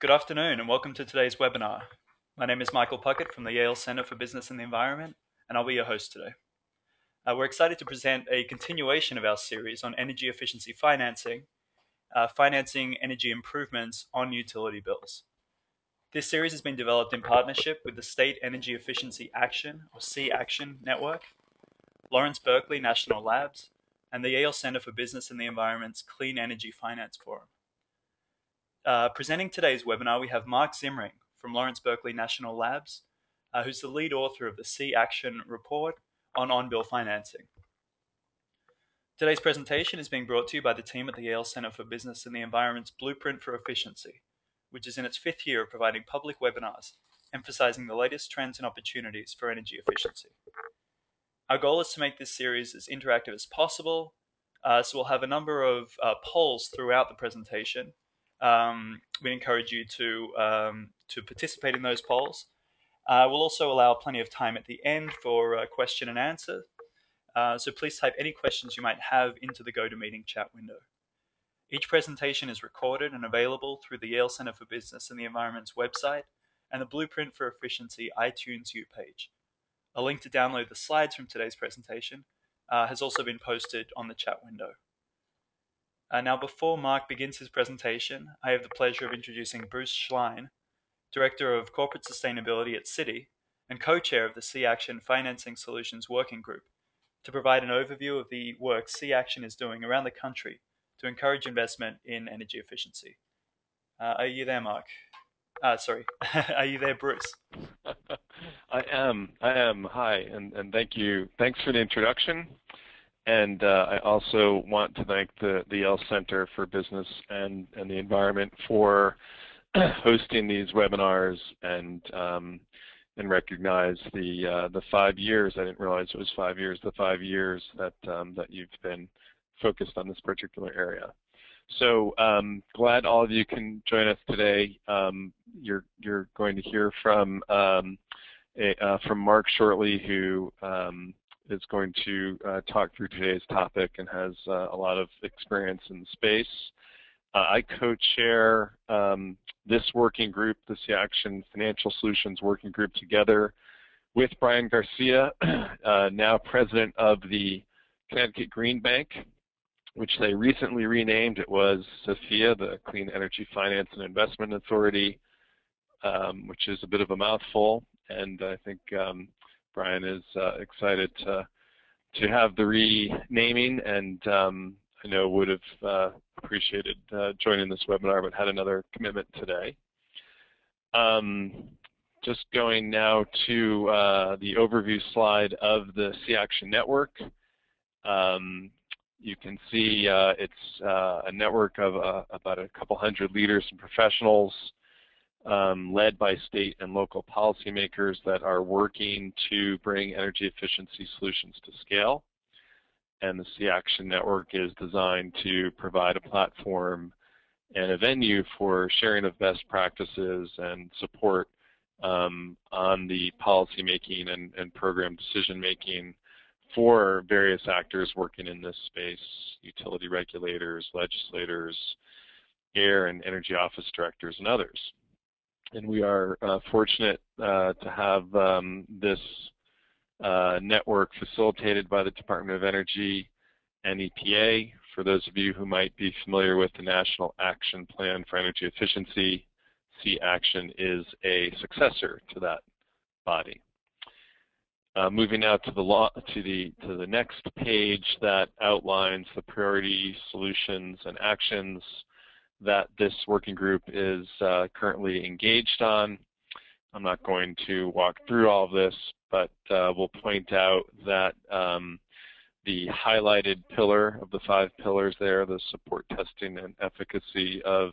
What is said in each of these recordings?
Good afternoon and welcome to today's webinar. My name is Michael Puckett from the Yale Center for Business and the Environment, and I'll be your host today. Uh, we're excited to present a continuation of our series on energy efficiency financing, uh, financing energy improvements on utility bills. This series has been developed in partnership with the State Energy Efficiency Action, or SEE Action Network, Lawrence Berkeley National Labs, and the Yale Center for Business and the Environment's Clean Energy Finance Forum. Uh, presenting today's webinar, we have Mark Zimring from Lawrence Berkeley National Labs, uh, who's the lead author of the SEE Action report on on-bill financing. Today's presentation is being brought to you by the team at the Yale Center for Business and the Environment's Blueprint for Efficiency, which is in its fifth year of providing public webinars emphasizing the latest trends and opportunities for energy efficiency. Our goal is to make this series as interactive as possible, uh, so we'll have a number of uh, polls throughout the presentation um, we encourage you to um, to participate in those polls. Uh, we'll also allow plenty of time at the end for uh, question and answer. Uh, so please type any questions you might have into the GoToMeeting chat window. Each presentation is recorded and available through the Yale Center for Business and the Environment's website and the Blueprint for Efficiency iTunes U page. A link to download the slides from today's presentation uh, has also been posted on the chat window. Uh, now, before Mark begins his presentation, I have the pleasure of introducing Bruce Schlein, Director of Corporate Sustainability at Citi and co-chair of the SEE Action Financing Solutions Working Group, to provide an overview of the work SEE Action is doing around the country to encourage investment in energy efficiency. Uh, are you there, Mark? Uh, sorry, are you there, Bruce? I am. I am. Hi, and, and thank you. Thanks for the introduction. And uh, I also want to thank the, the Yale Center for Business and, and the Environment for hosting these webinars and um, and recognize the uh, the five years. I didn't realize it was five years. The five years that um, that you've been focused on this particular area. So um, glad all of you can join us today. Um, you're you're going to hear from um, a, uh, from Mark shortly, who um, is going to uh, talk through today's topic and has uh, a lot of experience in the space. Uh, I co-chair um, this working group, the SEE Action Financial Solutions Working Group, together with Bryan Garcia, uh, now president of the Connecticut Green Bank, which they recently renamed. It was CEFIA, the Clean Energy Finance and Investment Authority, um, which is a bit of a mouthful. And I think um, Bryan is uh, excited to to have the renaming, and um, I know would have uh, appreciated uh, joining this webinar, but had another commitment today. Um, just going now to uh, the overview slide of the SEE Action Network. Um, you can see uh, it's uh, a network of about a couple hundred leaders and professionals um, led by state and local policymakers that are working to bring energy efficiency solutions to scale. And the SEE Action Network is designed to provide a platform and a venue for sharing of best practices and support um, on the policymaking and, and program decision making for various actors working in this space, utility regulators, legislators, air and energy office directors, and others and we are uh, fortunate uh, to have um, this uh, network facilitated by the Department of Energy and EPA. For those of you who might be familiar with the National Action Plan for Energy Efficiency, SEE Action is a successor to that body. Uh, moving now to the law, to the to the next page that outlines the priority solutions and actions that this working group is uh, currently engaged on. I'm not going to walk through all of this, but uh, we'll point out that um, the highlighted pillar of the five pillars there, the support testing and efficacy of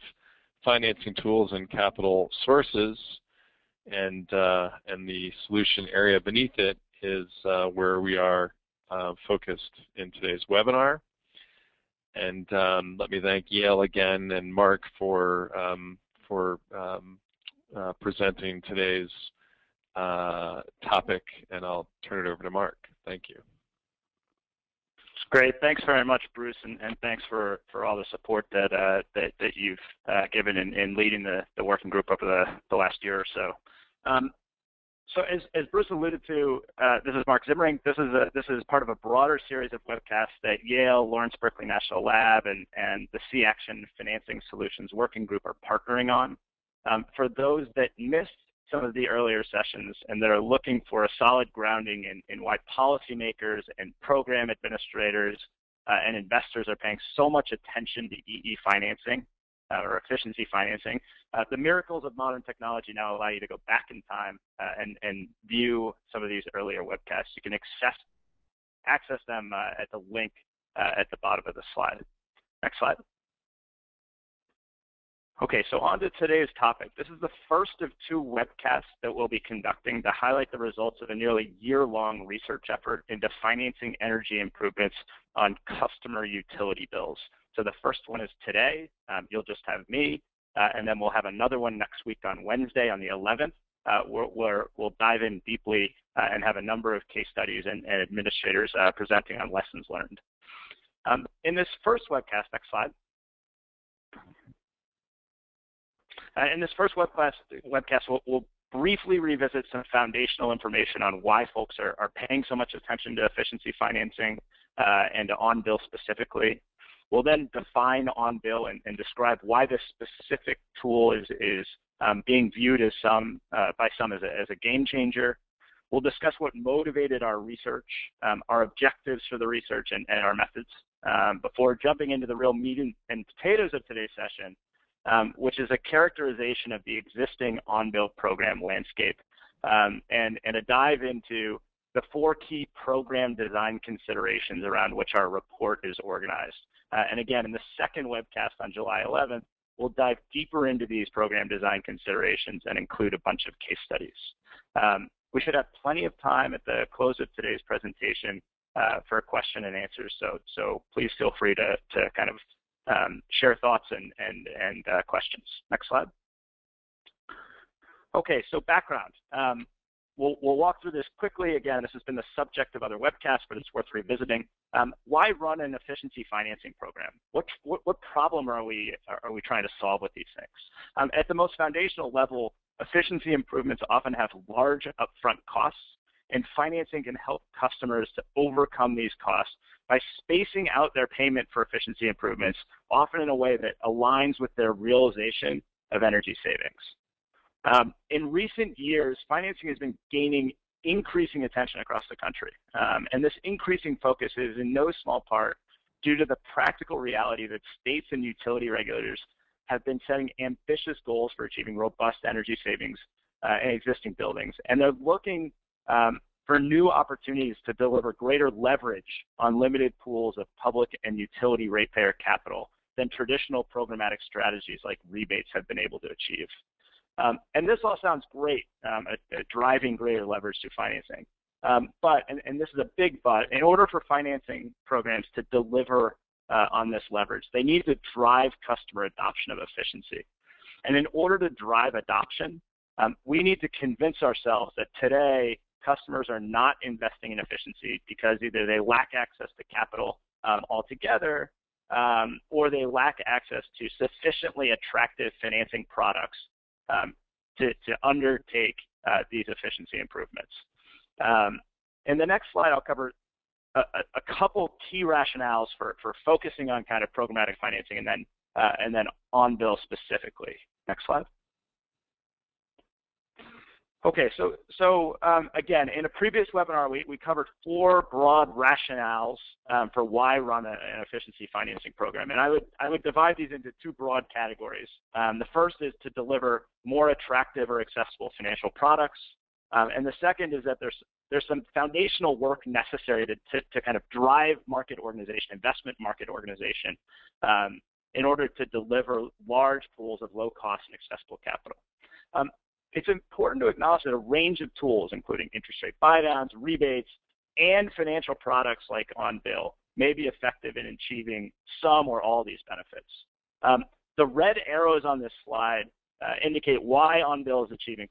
financing tools and capital sources, and, uh, and the solution area beneath it is uh, where we are uh, focused in today's webinar. And um, let me thank Yale again and Mark for um, for um, uh, presenting today's uh, topic, and I'll turn it over to Mark. Thank you. Great. Thanks very much, Bruce, and, and thanks for, for all the support that uh, that, that you've uh, given in, in leading the, the working group over the, the last year or so. So as, as Bruce alluded to, uh, this is Mark Zimring. This is a, this is part of a broader series of webcasts that Yale, Lawrence Berkeley National Lab, and, and the SEE Action Financing Solutions Working Group are partnering on. Um, for those that missed some of the earlier sessions and that are looking for a solid grounding in, in why policymakers and program administrators uh, and investors are paying so much attention to EE financing or efficiency financing. Uh, the miracles of modern technology now allow you to go back in time uh, and, and view some of these earlier webcasts. You can access, access them uh, at the link uh, at the bottom of the slide. Next slide. Okay, so on to today's topic. This is the first of two webcasts that we'll be conducting to highlight the results of a nearly year-long research effort into financing energy improvements on customer utility bills. So the first one is today. Um, you'll just have me, uh, and then we'll have another one next week on Wednesday on the 11th, uh, where, where, we'll dive in deeply uh, and have a number of case studies and, and administrators uh, presenting on lessons learned. Um, in this first webcast, next slide, Uh, in this first webcast, webcast we'll, we'll, briefly revisit some foundational information on why folks are, are paying so much attention to efficiency financing uh, and on-bill specifically. We'll then define on-bill and, and, describe why this specific tool is, is um, being viewed as some, uh, by some as a, as a, game changer. We'll discuss what motivated our research, um, our objectives for the research, and, and our methods. Um, before jumping into the real meat and potatoes of today's session, um, which is a characterization of the existing on-bill program landscape um, and, and a dive into the four key program design considerations around which our report is organized. Uh, and again, in the second webcast on July 11th, we'll dive deeper into these program design considerations and include a bunch of case studies. Um, we should have plenty of time at the close of today's presentation uh, for question and answers, so, so please feel free to, to kind of um, share thoughts and, and, and uh, questions. Next slide. Okay, so background. Um, we'll, we'll walk through this quickly. Again, this has been the subject of other webcasts, but it's worth revisiting. Um, why run an efficiency financing program? What, what, what, problem are we, are we trying to solve with these things? Um, at the most foundational level, efficiency improvements often have large upfront costs and financing can help customers to overcome these costs by spacing out their payment for efficiency improvements, often in a way that aligns with their realization of energy savings. Um, in recent years, financing has been gaining increasing attention across the country. Um, and this increasing focus is in no small part due to the practical reality that states and utility regulators have been setting ambitious goals for achieving robust energy savings uh, in existing buildings. And they're looking um, for new opportunities to deliver greater leverage on limited pools of public and utility ratepayer capital than traditional programmatic strategies like rebates have been able to achieve. Um, and this all sounds great um, at, at, driving greater leverage to financing. Um, but, and, and, this is a big but, in order for financing programs to deliver uh, on this leverage, they need to drive customer adoption of efficiency. And in order to drive adoption, um, we need to convince ourselves that today customers are not investing in efficiency because either they lack access to capital um, altogether um, or they lack access to sufficiently attractive financing products um, to, to undertake uh, these efficiency improvements. Um, in the next slide, I'll cover a, a, couple key rationales for, for focusing on kind of programmatic financing and then, uh, and then on bill specifically. Next slide. Okay, so, so um, again, in a previous webinar, we, we covered four broad rationales um, for why run a, an efficiency financing program. And I would, I would divide these into two broad categories. Um, the first is to deliver more attractive or accessible financial products. Um, and the second is that there's, there's some foundational work necessary to, to, to kind of drive market organization, investment market organization, um, in order to deliver large pools of low cost and accessible capital. Um, it's important to acknowledge that a range of tools, including interest rate buydowns, rebates, and financial products like on bill may be effective in achieving some or all these benefits. Um, the red arrows on this slide uh, indicate why on bill is achieving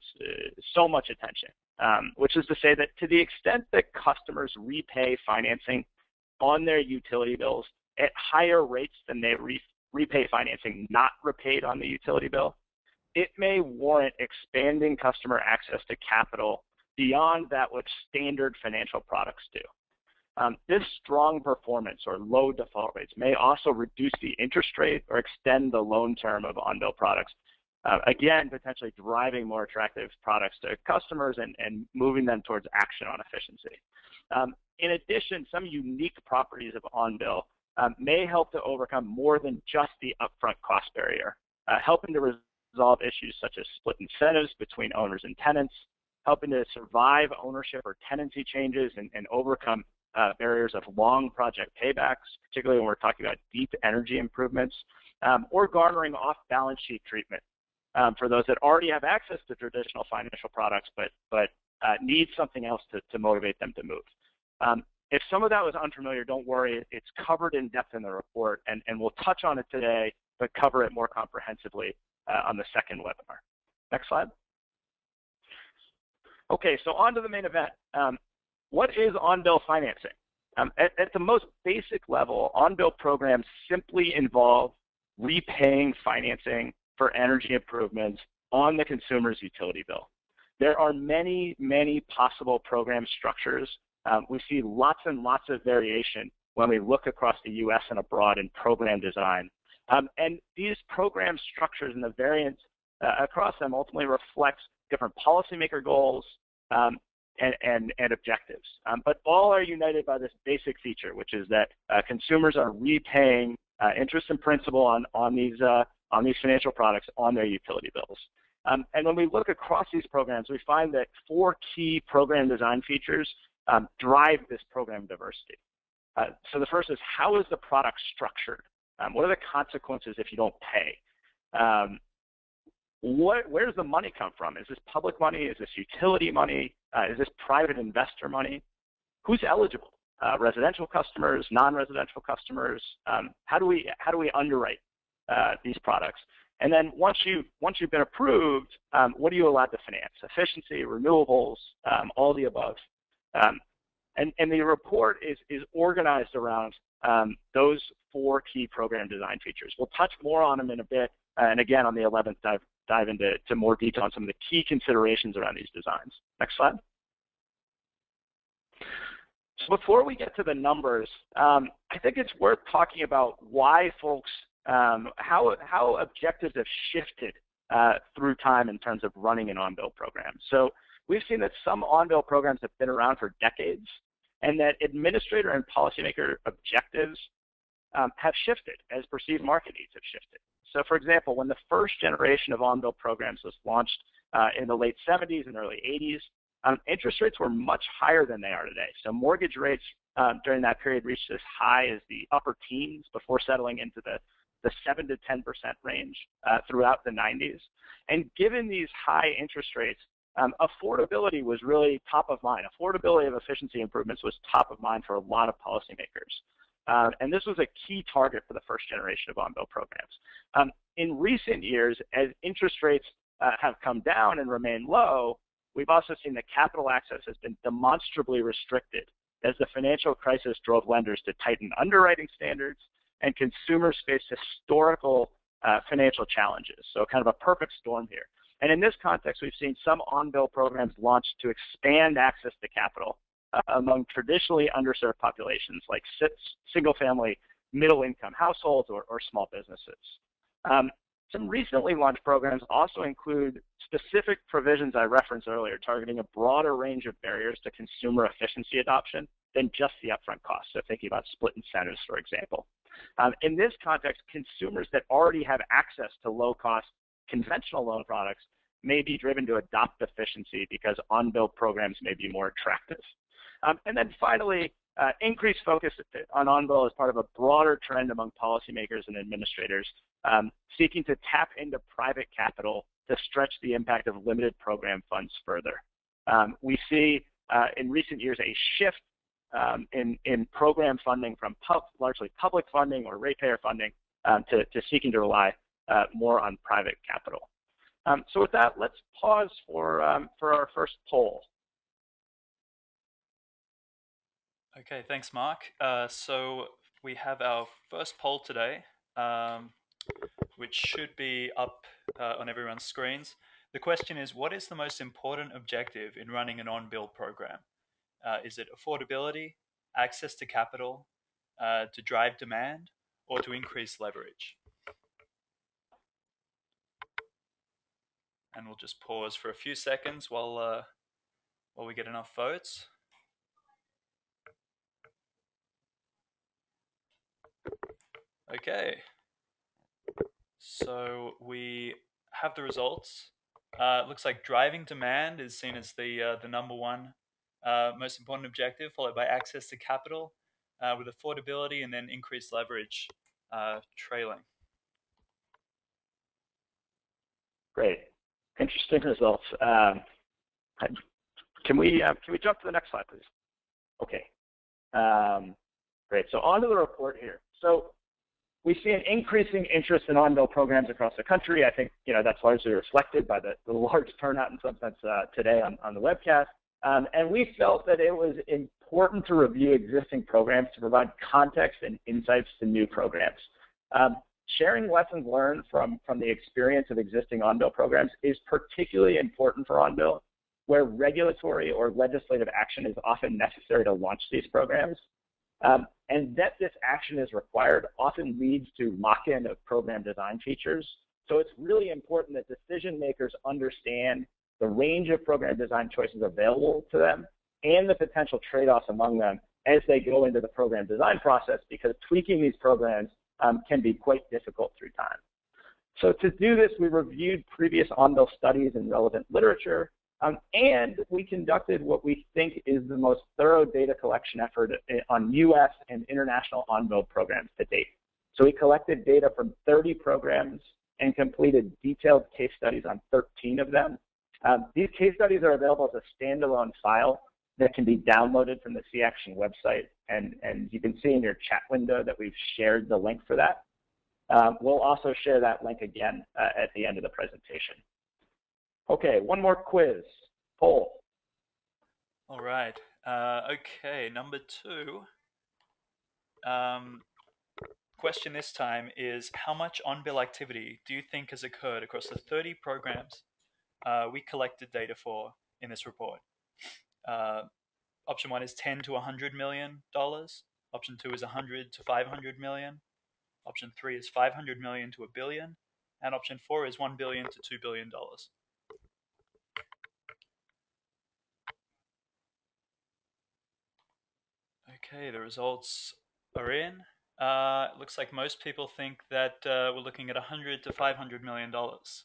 so much attention, um, which is to say that to the extent that customers repay financing on their utility bills at higher rates than they re repay financing not repaid on the utility bill, it may warrant expanding customer access to capital beyond that which standard financial products do. Um, this strong performance or low default rates may also reduce the interest rate or extend the loan term of on-bill products. Uh, again, potentially driving more attractive products to customers and, and moving them towards action on efficiency. Um, in addition, some unique properties of on-bill um, may help to overcome more than just the upfront cost barrier, uh, helping to resolve issues such as split incentives between owners and tenants, helping to survive ownership or tenancy changes and, and overcome uh, barriers of long project paybacks, particularly when we're talking about deep energy improvements, um, or garnering off-balance sheet treatment um, for those that already have access to traditional financial products but, but uh, need something else to, to motivate them to move. Um, if some of that was unfamiliar, don't worry. It's covered in depth in the report, and, and we'll touch on it today, but cover it more comprehensively on the second webinar. Next slide. Okay, so on to the main event. Um, what is on-bill financing? Um, at, at, the most basic level, on-bill programs simply involve repaying financing for energy improvements on the consumer's utility bill. There are many, many possible program structures. Um, we see lots and lots of variation when we look across the U.S. and abroad in program design. Um, and these program structures and the variance uh, across them ultimately reflects different policymaker goals um, and, and, and, objectives. Um, but all are united by this basic feature, which is that uh, consumers are repaying uh, interest and principal on, on, these, uh, on these financial products on their utility bills. Um, and when we look across these programs, we find that four key program design features um, drive this program diversity. Uh, so the first is how is the product structured? Um, what are the consequences if you don't pay? Um, what, where does the money come from? Is this public money? Is this utility money? Uh, is this private investor money? Who's eligible? Uh, residential customers, non-residential customers. Um, how do we how do we underwrite uh, these products? And then once you once you've been approved, um, what are you allowed to finance? Efficiency, renewables, um, all the above. And, and the report is is organized around um, those four key program design features. We'll touch more on them in a bit, uh, and again on the 11th dive, dive into to more detail on some of the key considerations around these designs. Next slide. So before we get to the numbers, um, I think it's worth talking about why folks, um, how, how objectives have shifted uh, through time in terms of running an on-bill program. So we've seen that some on-bill programs have been around for decades, and that administrator and policymaker objectives um, have shifted as perceived market needs have shifted. So for example, when the first generation of on-bill programs was launched uh, in the late 70s and early 80s, um, interest rates were much higher than they are today. So mortgage rates um, during that period reached as high as the upper teens before settling into the, the 7 to 10% range uh, throughout the 90s. And given these high interest rates, um, affordability was really top of mind. Affordability of efficiency improvements was top of mind for a lot of policymakers. Uh, and this was a key target for the first generation of on-bill programs. Um, in recent years, as interest rates uh, have come down and remain low, we've also seen that capital access has been demonstrably restricted as the financial crisis drove lenders to tighten underwriting standards and consumers faced historical uh, financial challenges. So kind of a perfect storm here. And in this context, we've seen some on-bill programs launched to expand access to capital uh, among traditionally underserved populations like single-family middle-income households or, or, small businesses. Um, some recently launched programs also include specific provisions I referenced earlier, targeting a broader range of barriers to consumer efficiency adoption than just the upfront cost. So thinking about split incentives, for example. Um, in this context, consumers that already have access to low-cost conventional loan products may be driven to adopt efficiency because on-bill programs may be more attractive. Um, and then finally, uh, increased focus on on-bill is part of a broader trend among policymakers and administrators um, seeking to tap into private capital to stretch the impact of limited program funds further. Um, we see uh, in recent years a shift um, in, in program funding from pub, largely public funding or ratepayer funding um, to, to, seeking to rely uh, more on private capital. Um, so with that, let's pause for, um, for our first poll. Okay, thanks, Mark. Uh, so we have our first poll today, um, which should be up uh, on everyone's screens. The question is, what is the most important objective in running an on-bill program? Uh, is it affordability, access to capital, uh, to drive demand, or to increase leverage? And we'll just pause for a few seconds while, uh, while we get enough votes. Okay. So we have the results. Uh, it looks like driving demand is seen as the uh, the number one uh, most important objective, followed by access to capital, uh, with affordability and then increased leverage uh, trailing. Great, interesting results. Um, can we uh, can we jump to the next slide, please? Okay. Um, great. So on to the report here. So we see an increasing interest in on-bill programs across the country. I think you know that's largely reflected by the, the large turnout in some sense uh, today on, on the webcast. Um, and we felt that it was important to review existing programs to provide context and insights to new programs. Um, sharing lessons learned from, from the experience of existing on-bill programs is particularly important for on-bill, where regulatory or legislative action is often necessary to launch these programs. Um, and that this action is required often leads to lock-in of program design features. So it's really important that decision makers understand the range of program design choices available to them and the potential trade-offs among them as they go into the program design process because tweaking these programs um, can be quite difficult through time. So to do this, we reviewed previous on-bill studies and relevant literature um, and we conducted what we think is the most thorough data collection effort eh, on US and international on-bill programs to date. So we collected data from 30 programs and completed detailed case studies on 13 of them. Um, these case studies are available as a standalone file that can be downloaded from the SEE Action website. And, and you can see in your chat window that we've shared the link for that. Um, we'll also share that link again uh, at the end of the presentation. Okay, one more quiz. Poll. All right. Uh, okay, number two. Um, question this time is how much on-bill activity do you think has occurred across the 30 programs uh, we collected data for in this report? Uh, option one is 10 to 100 million dollars. Option two is 100 to 500 million. Option three is 500 million to a billion. And option four is 1 billion to 2 billion dollars. Okay, the results are in. Uh, it looks like most people think that uh, we're looking at 100 to 500 million dollars.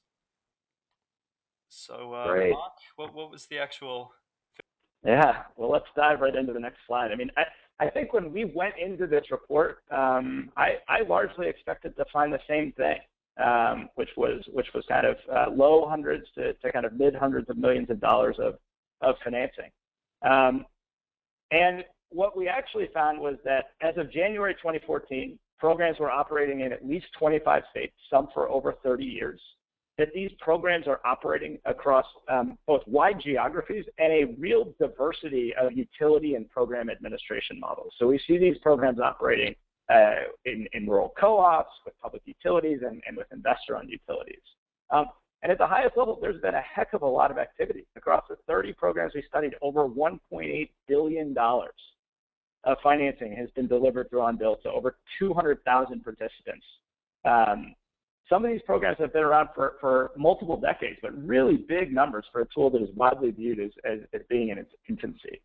So, uh, Mark, what, what was the actual? Yeah, well, let's dive right into the next slide. I mean, I, I think when we went into this report, um, I, I largely expected to find the same thing, um, which was which was kind of uh, low hundreds to, to kind of mid hundreds of millions of dollars of of financing. Um, and what we actually found was that as of January 2014, programs were operating in at least 25 states, some for over 30 years, that these programs are operating across um, both wide geographies and a real diversity of utility and program administration models. So we see these programs operating uh, in, in, rural co-ops, with public utilities, and, and with investor-owned utilities. Um, and at the highest level, there's been a heck of a lot of activity. Across the 30 programs we studied, over $1.8 billion of financing has been delivered through on-bill to over 200,000 participants. Um, some of these programs have been around for, for multiple decades, but really big numbers for a tool that is widely viewed as, as, as being in its infancy.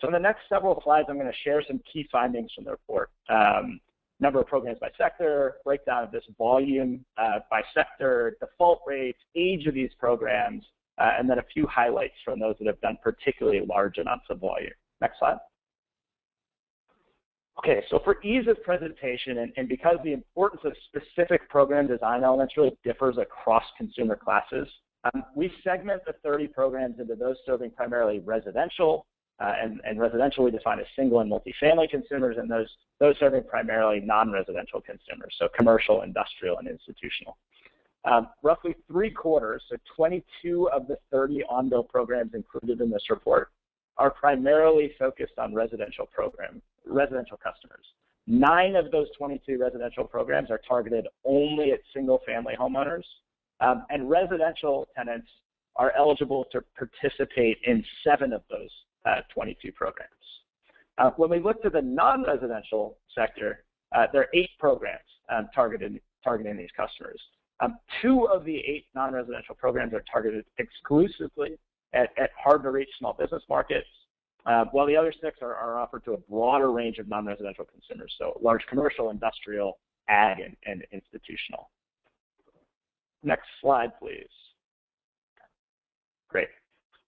So in the next several slides, I'm going to share some key findings from the report. Um, number of programs by sector, breakdown of this volume uh, by sector, default rates, age of these programs, uh, and then a few highlights from those that have done particularly large amounts of volume. Next slide. Okay, so for ease of presentation and, and because the importance of specific program design elements really differs across consumer classes, um, we segment the 30 programs into those serving primarily residential, uh, and, and, residential we define as single and multifamily consumers, and those, those serving primarily non-residential consumers, so commercial, industrial, and institutional. Um, roughly three quarters, so 22 of the 30 on-bill programs included in this report, are primarily focused on residential program, residential customers. Nine of those 22 residential programs are targeted only at single family homeowners, um, and residential tenants are eligible to participate in seven of those uh, 22 programs. Uh, when we look to the non-residential sector, uh, there are eight programs um, targeted, targeting these customers. Um, two of the eight non-residential programs are targeted exclusively at, at hard-to-reach small business markets, uh, while the other six are, are, offered to a broader range of non-residential consumers, so large commercial, industrial, ag, and, and institutional. Next slide, please. Great.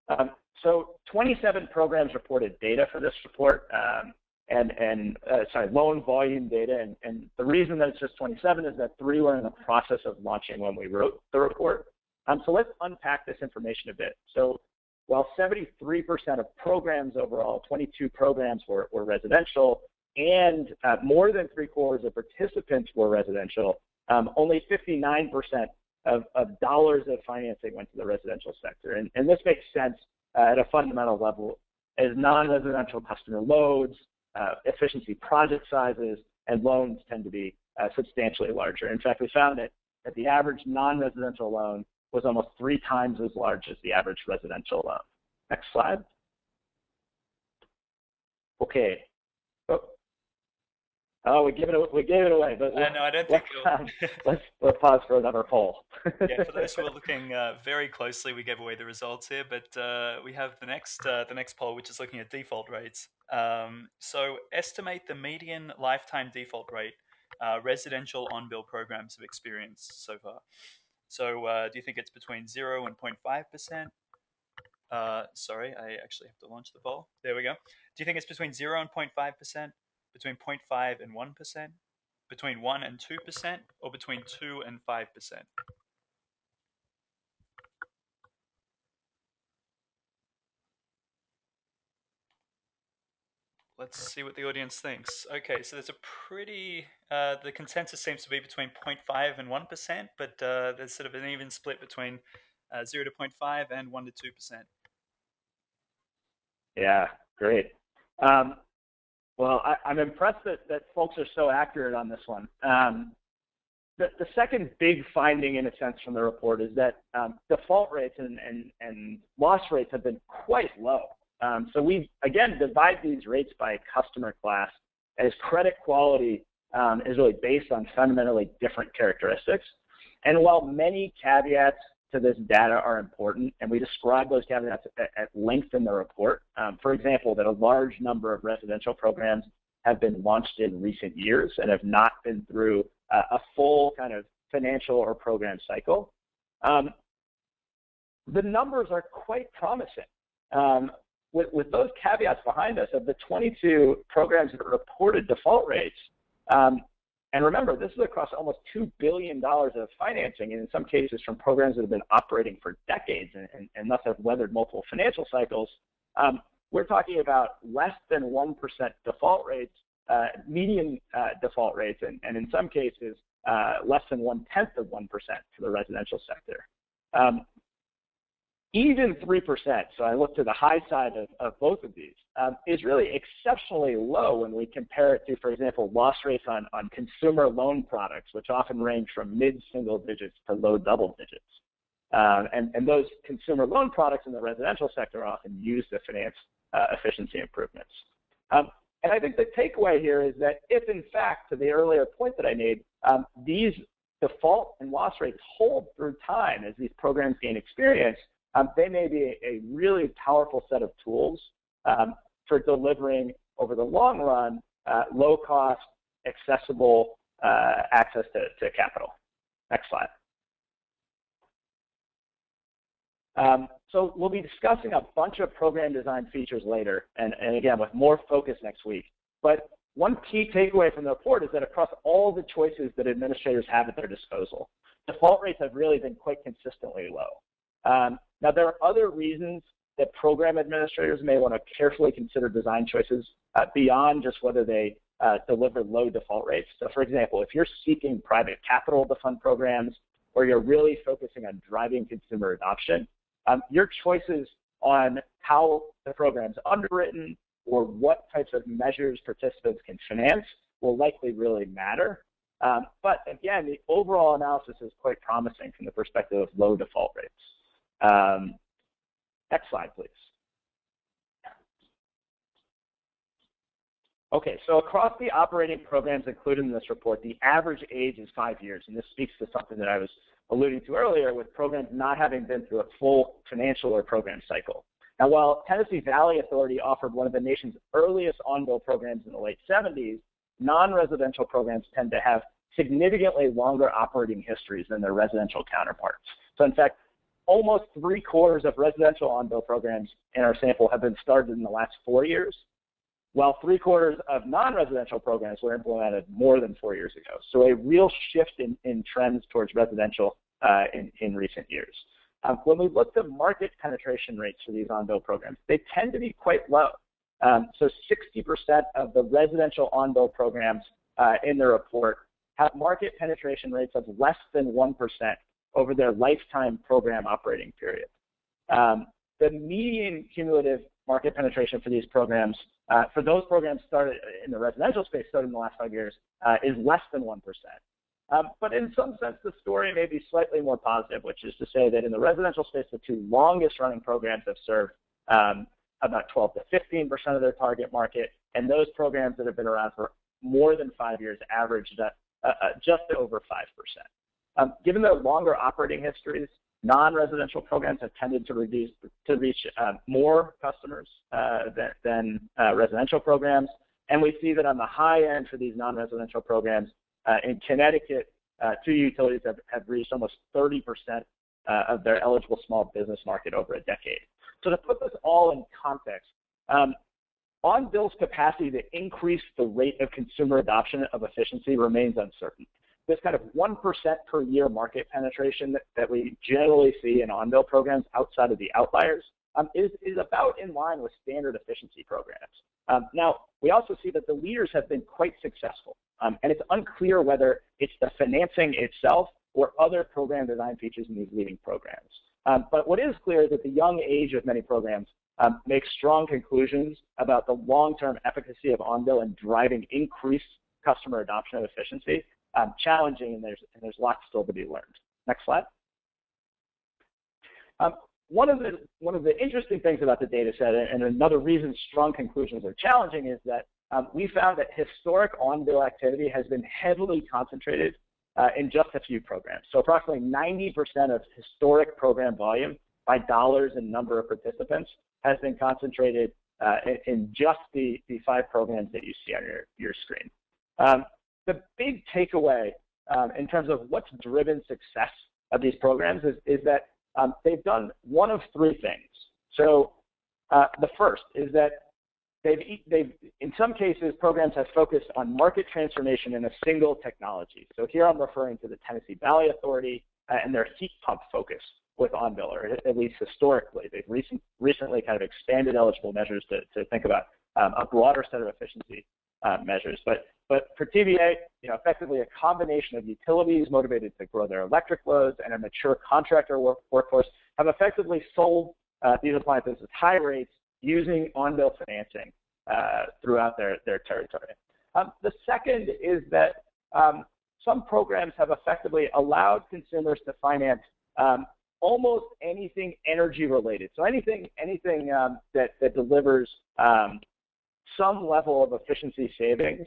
Um, so 27 programs reported data for this report, um, and, and uh, sorry, loan volume data. And, and the reason that it's just 27 is that three were in the process of launching when we wrote the report. Um, so let's unpack this information a bit. So while 73% of programs overall, 22 programs were, were residential, and uh, more than three quarters of participants were residential, um, only 59% of, of, dollars of financing went to the residential sector. And, and this makes sense uh, at a fundamental level as non-residential customer loads, uh, efficiency project sizes, and loans tend to be uh, substantially larger. In fact, we found that, that the average non-residential loan was almost three times as large as the average residential loan. Next slide. Okay. Oh, oh we gave it we gave it away. But no, I don't think. Let's, um, let's, let's pause for another poll. yeah, for those who are looking uh, very closely, we gave away the results here, but uh, we have the next uh, the next poll, which is looking at default rates. Um, so estimate the median lifetime default rate uh, residential on-bill programs have experienced so far. So uh, do you think it's between 0 and 0.5%? Uh, sorry, I actually have to launch the poll. There we go. Do you think it's between 0 and 0.5%, between 0.5 and 1%, between 1 and 2%, or between 2 and 5%? Let's see what the audience thinks. Okay, so there's a pretty, uh, the consensus seems to be between 0.5 and 1%, but uh, there's sort of an even split between uh, 0 to 0.5 and 1 to 2%. Yeah, great. Um, well, I, am I'm impressed that, that folks are so accurate on this one. Um, the, the second big finding, in a sense, from the report is that um, default rates and, and, and loss rates have been quite low. Um, so we, again, divide these rates by customer class as credit quality um, is really based on fundamentally different characteristics. And while many caveats to this data are important, and we describe those caveats at, at length in the report, um, for example, that a large number of residential programs have been launched in recent years and have not been through uh, a full kind of financial or program cycle. Um, the numbers are quite promising. Um, with, with those caveats behind us, of the 22 programs that reported default rates, um, and remember, this is across almost $2 billion of financing, and in some cases from programs that have been operating for decades and, and, and thus have weathered multiple financial cycles. Um, we're talking about less than 1% default rates, uh, median uh, default rates, and, and in some cases, uh, less than one-tenth of 1% for the residential sector. Um, even 3%, so I look to the high side of, of both of these, um, is really exceptionally low when we compare it to, for example, loss rates on, on consumer loan products, which often range from mid-single digits to low double digits. Um, and, and those consumer loan products in the residential sector often used to finance uh, efficiency improvements. Um, and I think the takeaway here is that if, in fact, to the earlier point that I made, um, these default and loss rates hold through time as these programs gain experience, um, they may be a, really powerful set of tools um, for delivering over the long run uh, low cost, accessible uh, access to, to, capital. Next slide. Um, so we'll be discussing a bunch of program design features later, and, and again, with more focus next week. But one key takeaway from the report is that across all the choices that administrators have at their disposal, default rates have really been quite consistently low. Um, now, there are other reasons that program administrators may want to carefully consider design choices uh, beyond just whether they uh, deliver low default rates. So for example, if you're seeking private capital to fund programs or you're really focusing on driving consumer adoption, um, your choices on how the program's underwritten or what types of measures participants can finance will likely really matter. Um, but again, the overall analysis is quite promising from the perspective of low default rates. Um, next slide, please. Okay, so across the operating programs included in this report, the average age is five years, and this speaks to something that I was alluding to earlier with programs not having been through a full financial or program cycle. Now, while Tennessee Valley Authority offered one of the nation's earliest on-bill programs in the late 70s, non-residential programs tend to have significantly longer operating histories than their residential counterparts. So in fact, almost three quarters of residential on-bill programs in our sample have been started in the last four years, while three quarters of non-residential programs were implemented more than four years ago. So a real shift in, in trends towards residential uh, in, in recent years. Um, when we look at market penetration rates for these on-bill programs, they tend to be quite low. Um, so 60% of the residential on-bill programs uh, in the report have market penetration rates of less than 1% over their lifetime program operating period. Um, the median cumulative market penetration for these programs, uh, for those programs started in the residential space started in the last five years, uh, is less than 1%. Um, but in some sense, the story may be slightly more positive, which is to say that in the residential space, the two longest running programs have served um, about 12 to 15% of their target market, and those programs that have been around for more than five years averaged uh, uh, just over 5%. Um, given their longer operating histories, non-residential programs have tended to, reduce, to reach uh, more customers uh, than, than uh, residential programs. And we see that on the high end for these non-residential programs, uh, in Connecticut, uh, two utilities have, have reached almost 30% uh, of their eligible small business market over a decade. So to put this all in context, um, on-bill's capacity to increase the rate of consumer adoption of efficiency remains uncertain. This kind of 1% per year market penetration that, that we generally see in on-bill programs outside of the outliers um, is, is about in line with standard efficiency programs. Um, now, we also see that the leaders have been quite successful, um, and it's unclear whether it's the financing itself or other program design features in these leading programs. Um, but what is clear is that the young age of many programs um, makes strong conclusions about the long-term efficacy of on-bill and driving increased customer adoption of efficiency. Um, challenging, and there's, and there's lots still to be learned. Next slide. Um, one of the one of the interesting things about the data set, and another reason strong conclusions are challenging, is that um, we found that historic on-bill activity has been heavily concentrated uh, in just a few programs. So approximately 90% of historic program volume by dollars and number of participants has been concentrated uh, in, just the, the five programs that you see on your, your screen. Um, the big takeaway um, in terms of what's driven success of these programs is, is that um, they've done one of three things. So uh, the first is that they've, they've, in some cases, programs have focused on market transformation in a single technology. So here I'm referring to the Tennessee Valley Authority uh, and their heat pump focus with on-bill, or at least historically. They've recent, recently kind of expanded eligible measures to, to think about um, a broader set of efficiency uh, measures. But, but for TVA, you know, effectively a combination of utilities motivated to grow their electric loads and a mature contractor work, workforce have effectively sold uh, these appliances at high rates using on-bill financing uh, throughout their, their territory. Um, the second is that um, some programs have effectively allowed consumers to finance um, almost anything energy related. So anything, anything um, that, that delivers um, some level of efficiency savings,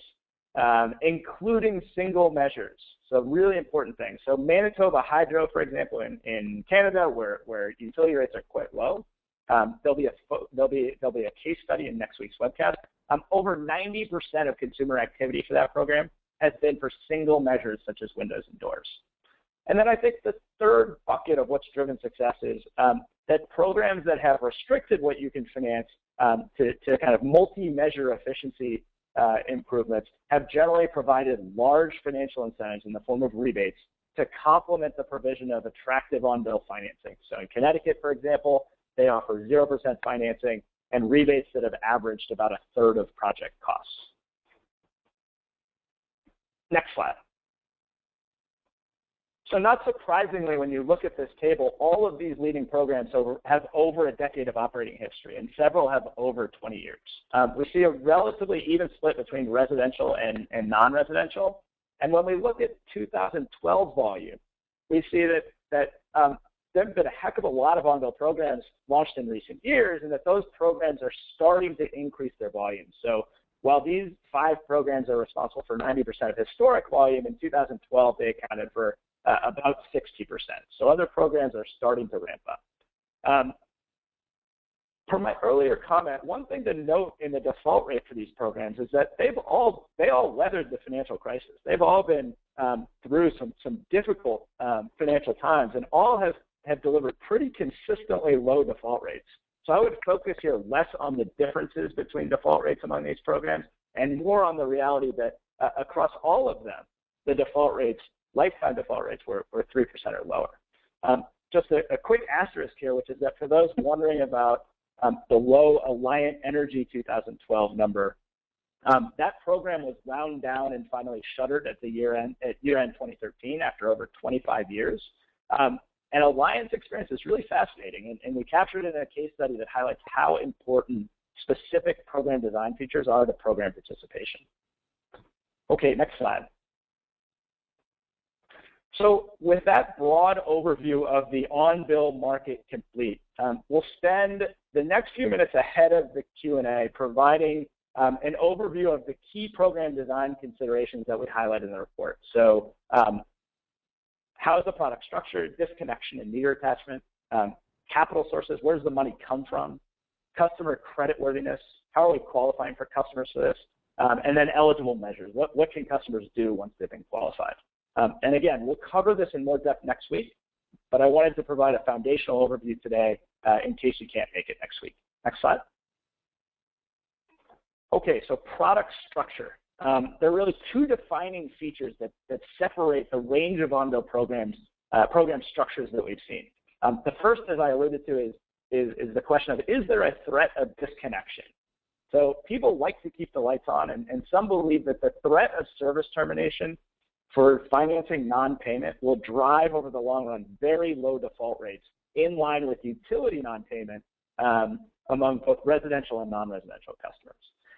um, including single measures. So really important things. So Manitoba Hydro, for example, in, in Canada, where, where utility rates are quite low, um, there'll be a there'll be there'll be a case study in next week's webcast. Um, over 90% of consumer activity for that program has been for single measures such as windows and doors. And then I think the third bucket of what's driven success is um, that programs that have restricted what you can finance um, to, to kind of multi-measure efficiency uh, improvements have generally provided large financial incentives in the form of rebates to complement the provision of attractive on-bill financing. So in Connecticut, for example, they offer 0% financing and rebates that have averaged about a third of project costs. Next slide. So not surprisingly, when you look at this table, all of these leading programs over, have over a decade of operating history, and several have over 20 years. Um, we see a relatively even split between residential and, and non-residential. And when we look at 2012 volume, we see that, that um, there have been a heck of a lot of on-bill programs launched in recent years, and that those programs are starting to increase their volume. So while these five programs are responsible for 90% of historic volume, in 2012 they accounted for uh, about 60%. So other programs are starting to ramp up. Um, per my earlier comment, one thing to note in the default rate for these programs is that they've all they all weathered the financial crisis. They've all been um, through some some difficult um, financial times, and all have have delivered pretty consistently low default rates. So I would focus here less on the differences between default rates among these programs and more on the reality that uh, across all of them, the default rates, lifetime default rates were, were 3% or lower. Um, just a, a, quick asterisk here, which is that for those wondering about um, the low Alliant Energy 2012 number, um, that program was wound down and finally shuttered at the year end at year end 2013 after over 25 years. Um, and Alliant's experience is really fascinating, and, and we captured it in a case study that highlights how important specific program design features are to program participation. Okay, next slide. So with that broad overview of the on-bill market complete, um, we'll spend the next few minutes ahead of the Q&A providing um, an overview of the key program design considerations that we highlight in the report. So um, how is the product structured, disconnection and meter attachment, um, capital sources, where does the money come from, customer creditworthiness, how are we qualifying for customers for this, um, and then eligible measures. What, what can customers do once they've been qualified? Um, and again, we'll cover this in more depth next week, but I wanted to provide a foundational overview today uh, in case you can't make it next week. Next slide. Okay, so product structure. Um, there are really two defining features that, that separate the range of on-bill programs, uh, program structures that we've seen. Um, the first, as I alluded to, is, is, is, the question of, is there a threat of disconnection? So people like to keep the lights on, and, and some believe that the threat of service termination for financing non-payment will drive over the long run very low default rates in line with utility non-payment um, among both residential and non-residential customers.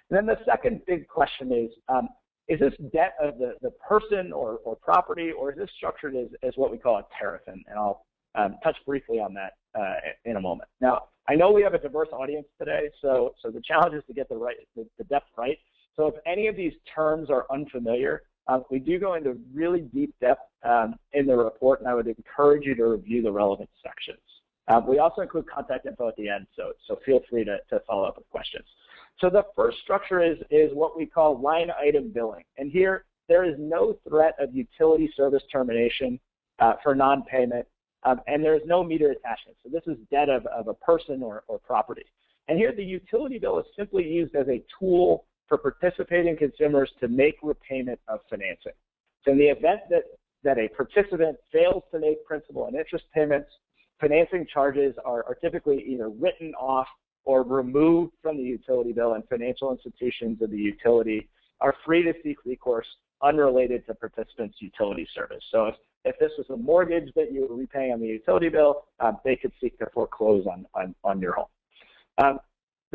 And then the second big question is, um, is this debt of the, the person or, or property, or is this structured as, as what we call a tariff? And, and I'll um, touch briefly on that uh, in a moment. Now, I know we have a diverse audience today, so, so the challenge is to get the, right, the, the depth right. So if any of these terms are unfamiliar, uh, we do go into really deep depth um, in the report, and I would encourage you to review the relevant sections. Uh, we also include contact info at the end, so, so feel free to, to follow up with questions. So the first structure is, is what we call line item billing. And here, there is no threat of utility service termination uh, for non-payment, um, and there is no meter attachment. So this is debt of, of a person or, or property. And here, the utility bill is simply used as a tool for participating consumers to make repayment of financing. So in the event that, that a participant fails to make principal and interest payments, financing charges are, are typically either written off or removed from the utility bill, and financial institutions of the utility are free to seek recourse unrelated to participants' utility service. So if, if this was a mortgage that you were repaying on the utility bill, um, they could seek to foreclose on, on, on your home. Um,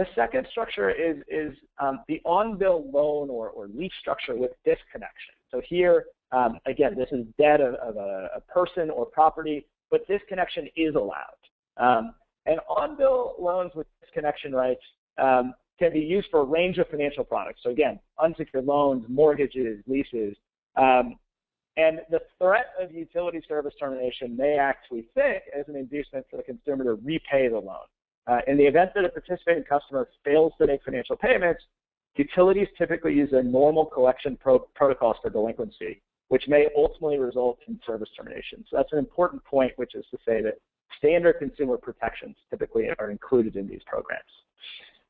the second structure is, is um, the on-bill loan or, or lease structure with disconnection. So here, um, again, this is debt of, of a, a, person or property, but disconnection is allowed. Um, and on-bill loans with disconnection rights um, can be used for a range of financial products. So again, unsecured loans, mortgages, leases. Um, and the threat of utility service termination may act, we think, as an inducement for the consumer to repay the loan. Uh, in the event that a participating customer fails to make financial payments, utilities typically use their normal collection pro protocols for delinquency, which may ultimately result in service termination. So that's an important point, which is to say that standard consumer protections typically are included in these programs.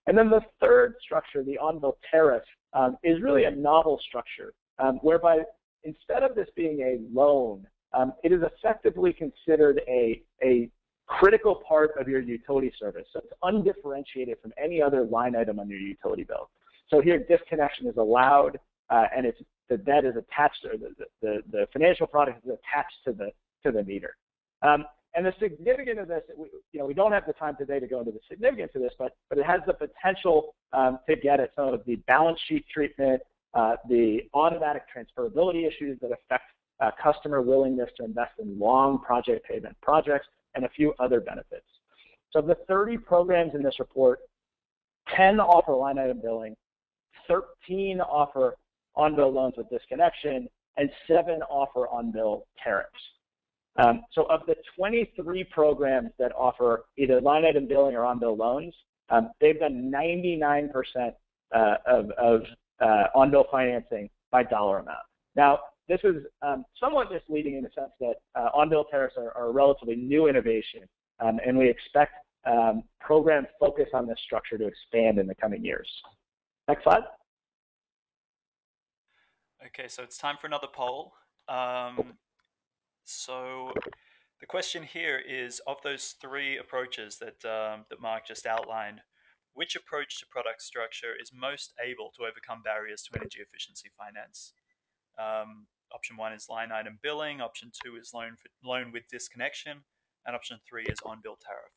And then the third structure, the on-bill tariff, um, is really a novel structure um, whereby instead of this being a loan, um, it is effectively considered a, a critical part of your utility service. So it's undifferentiated from any other line item on your utility bill. So here disconnection is allowed uh, and it's, the debt is attached, or the, the, the financial product is attached to the, to the meter. Um, and the significance of this, we, you know, we don't have the time today to go into the significance of this, but, but it has the potential um, to get at some of the balance sheet treatment, uh, the automatic transferability issues that affect uh, customer willingness to invest in long project payment projects, and a few other benefits. So of the 30 programs in this report, 10 offer line item billing, 13 offer on-bill loans with disconnection, and seven offer on-bill tariffs. Um, so of the 23 programs that offer either line item billing or on-bill loans, um, they've done 99% uh, of, of uh, on-bill financing by dollar amount. Now, this is um, somewhat misleading in the sense that uh, on-bill tariffs are, are, a relatively new innovation, um, and we expect um, program focus on this structure to expand in the coming years. Next slide. Okay, so it's time for another poll. Um, so the question here is, of those three approaches that, um, that Mark just outlined, which approach to product structure is most able to overcome barriers to energy efficiency finance? Um, option one is line item billing, option two is loan, for, loan with disconnection, and option three is on-bill tariff.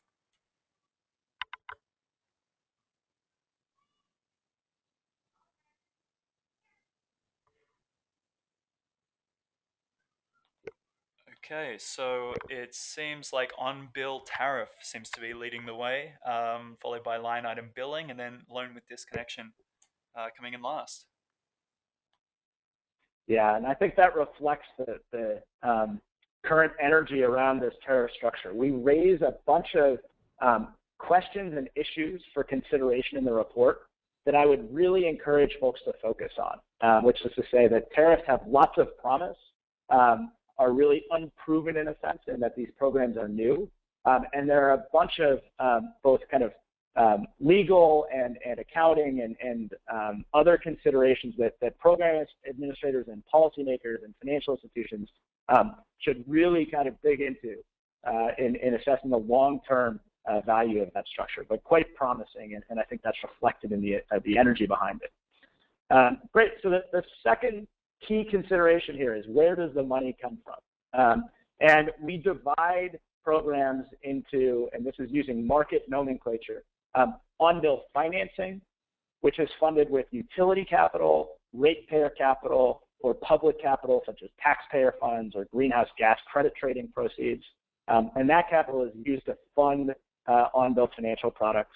Okay, so it seems like on-bill tariff seems to be leading the way, um, followed by line item billing, and then loan with disconnection uh, coming in last. Yeah, and I think that reflects the, the um, current energy around this tariff structure. We raise a bunch of um, questions and issues for consideration in the report that I would really encourage folks to focus on, uh, which is to say that tariffs have lots of promise, um, are really unproven in a sense and that these programs are new. Um, and there are a bunch of um, both kind of um, legal and, and accounting and, and um, other considerations that, that program administrators and policymakers and financial institutions um, should really kind of dig into uh, in, in assessing the long-term uh, value of that structure, but quite promising, and, and I think that's reflected in the, uh, the energy behind it. Um, great, so the, the second key consideration here is where does the money come from? Um, and we divide programs into, and this is using market nomenclature, um, on-bill financing, which is funded with utility capital, ratepayer capital, or public capital such as taxpayer funds or greenhouse gas credit trading proceeds. Um, and that capital is used to fund uh, on-bill financial products.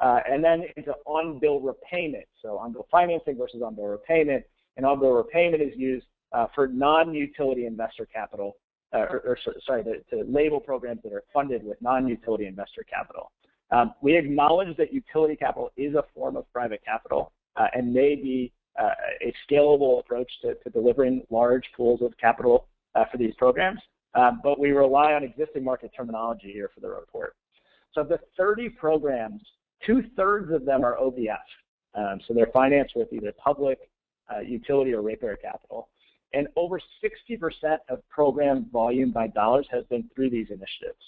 Uh, and then into on-bill repayment. So on-bill financing versus on-bill repayment and on-bill repayment is used uh, for non-utility investor capital, uh, or, or, sorry, to, to, label programs that are funded with non-utility investor capital. Um, we acknowledge that utility capital is a form of private capital uh, and may be uh, a scalable approach to, to, delivering large pools of capital uh, for these programs, um, but we rely on existing market terminology here for the report. So the 30 programs, two-thirds of them are OBF. Um, so they're financed with either public uh, utility or ratepayer capital. And over 60% of program volume by dollars has been through these initiatives.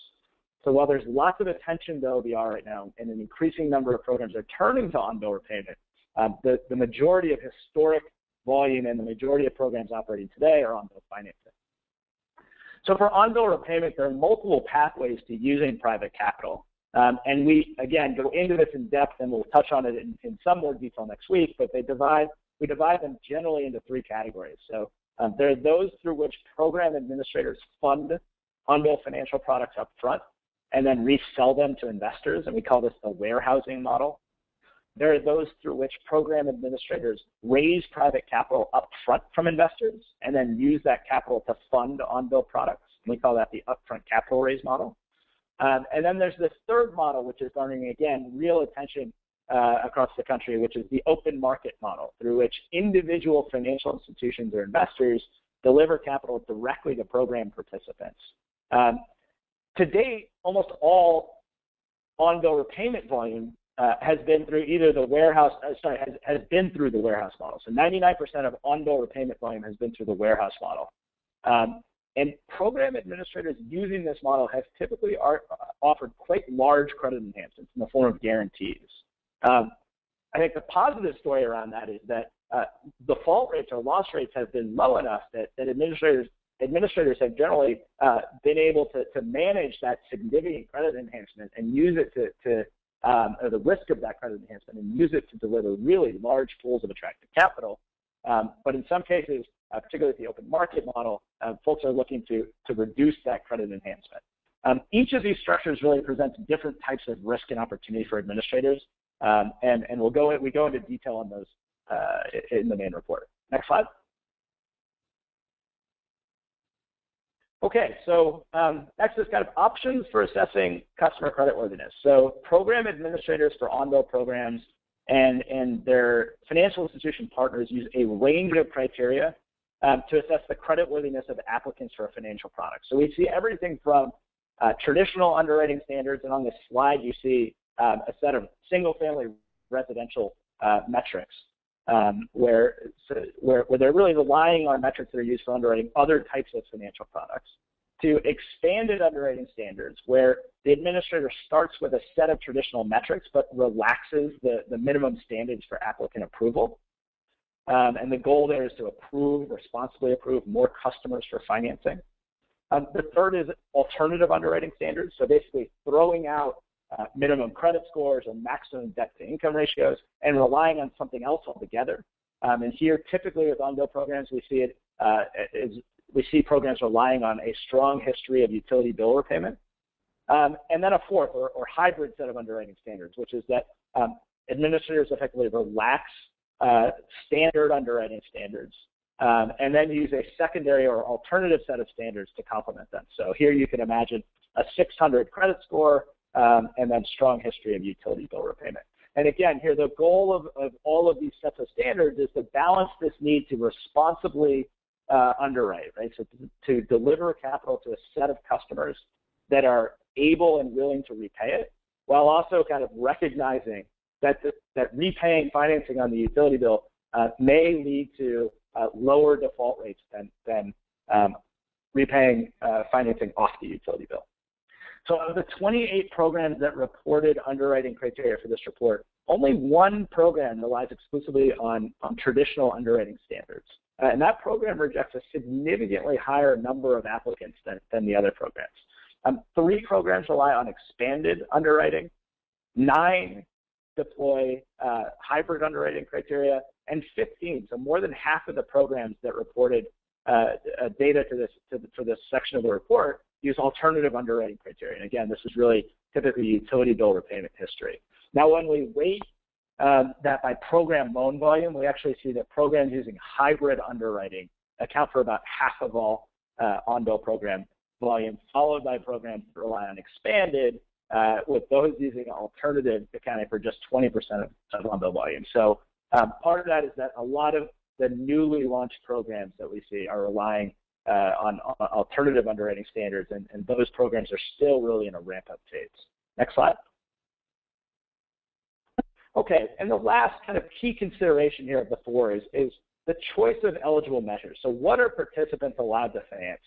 So while there's lots of attention to OBR right now, and an increasing number of programs are turning to on-bill repayment, um, the, the majority of historic volume and the majority of programs operating today are on-bill financing. So for on-bill repayment, there are multiple pathways to using private capital. Um, and we, again, go into this in depth, and we'll touch on it in, in some more detail next week, but they divide we divide them generally into three categories. So um, there are those through which program administrators fund on-bill financial products up front and then resell them to investors, and we call this the warehousing model. There are those through which program administrators raise private capital upfront from investors and then use that capital to fund on-bill products. We call that the upfront capital raise model. Um, and then there's this third model, which is garnering, again, real attention uh, across the country, which is the open market model, through which individual financial institutions or investors deliver capital directly to program participants. Um, to date, almost all on-bill repayment volume uh, has been through either the warehouse, uh, sorry, has, has been through the warehouse model. So 99% of on-bill repayment volume has been through the warehouse model. Um, and program administrators using this model have typically are, uh, offered quite large credit enhancements in the form of guarantees. Um, I think the positive story around that is that uh, default rates or loss rates have been low enough that, that administrators administrators have generally uh, been able to, to manage that significant credit enhancement and use it to, to um, or the risk of that credit enhancement and use it to deliver really large pools of attractive capital. Um, but in some cases, uh, particularly with the open market model, uh, folks are looking to, to reduce that credit enhancement. Um, each of these structures really presents different types of risk and opportunity for administrators, um, and, and we'll go, we go into detail on those uh, in the main report. Next slide. Okay, so um, next is kind of options for assessing customer creditworthiness. So program administrators for on-bill programs and, and their financial institution partners use a range of criteria um, to assess the creditworthiness of applicants for a financial product. So we see everything from uh, traditional underwriting standards, and on this slide you see um, a set of single-family residential uh, metrics um, where, where, where they're really relying on metrics that are used for underwriting other types of financial products to expanded underwriting standards where the administrator starts with a set of traditional metrics but relaxes the, the minimum standards for applicant approval. Um, and the goal there is to approve, responsibly approve more customers for financing. Um, the third is alternative underwriting standards. So basically throwing out uh, minimum credit scores or maximum debt to income ratios and relying on something else altogether. Um, and here, typically with on-bill programs, we see it uh, is we see programs relying on a strong history of utility bill repayment. Um, and then a fourth or, or, hybrid set of underwriting standards, which is that um, administrators effectively relax uh, standard underwriting standards um, and then use a secondary or alternative set of standards to complement them. So here you can imagine a 600 credit score um, and then strong history of utility bill repayment. And again, here the goal of, of all of these sets of standards is to balance this need to responsibly uh, underwrite, right? So to, to, deliver capital to a set of customers that are able and willing to repay it, while also kind of recognizing that the, that repaying financing on the utility bill uh, may lead to uh, lower default rates than than um, repaying uh, financing off the utility bill. So of the 28 programs that reported underwriting criteria for this report, only one program relies exclusively on, on traditional underwriting standards. Uh, and that program rejects a significantly higher number of applicants than, than the other programs. Um, three programs rely on expanded underwriting, nine deploy uh, hybrid underwriting criteria, and 15, so more than half of the programs that reported uh, uh data to this to the, for this section of the report use alternative underwriting criteria. And again, this is really typically utility bill repayment history. Now, when we weight um, that by program loan volume, we actually see that programs using hybrid underwriting account for about half of all uh, on-bill program volume, followed by programs that rely on expanded, uh, with those using alternative accounting for just 20% of, of on-bill volume. So um, part of that is that a lot of the newly launched programs that we see are relying on, on, alternative underwriting standards, and, and those programs are still really in a ramp-up phase. Next slide. Okay, and the last kind of key consideration here of the four is, is the choice of eligible measures. So what are participants allowed to finance?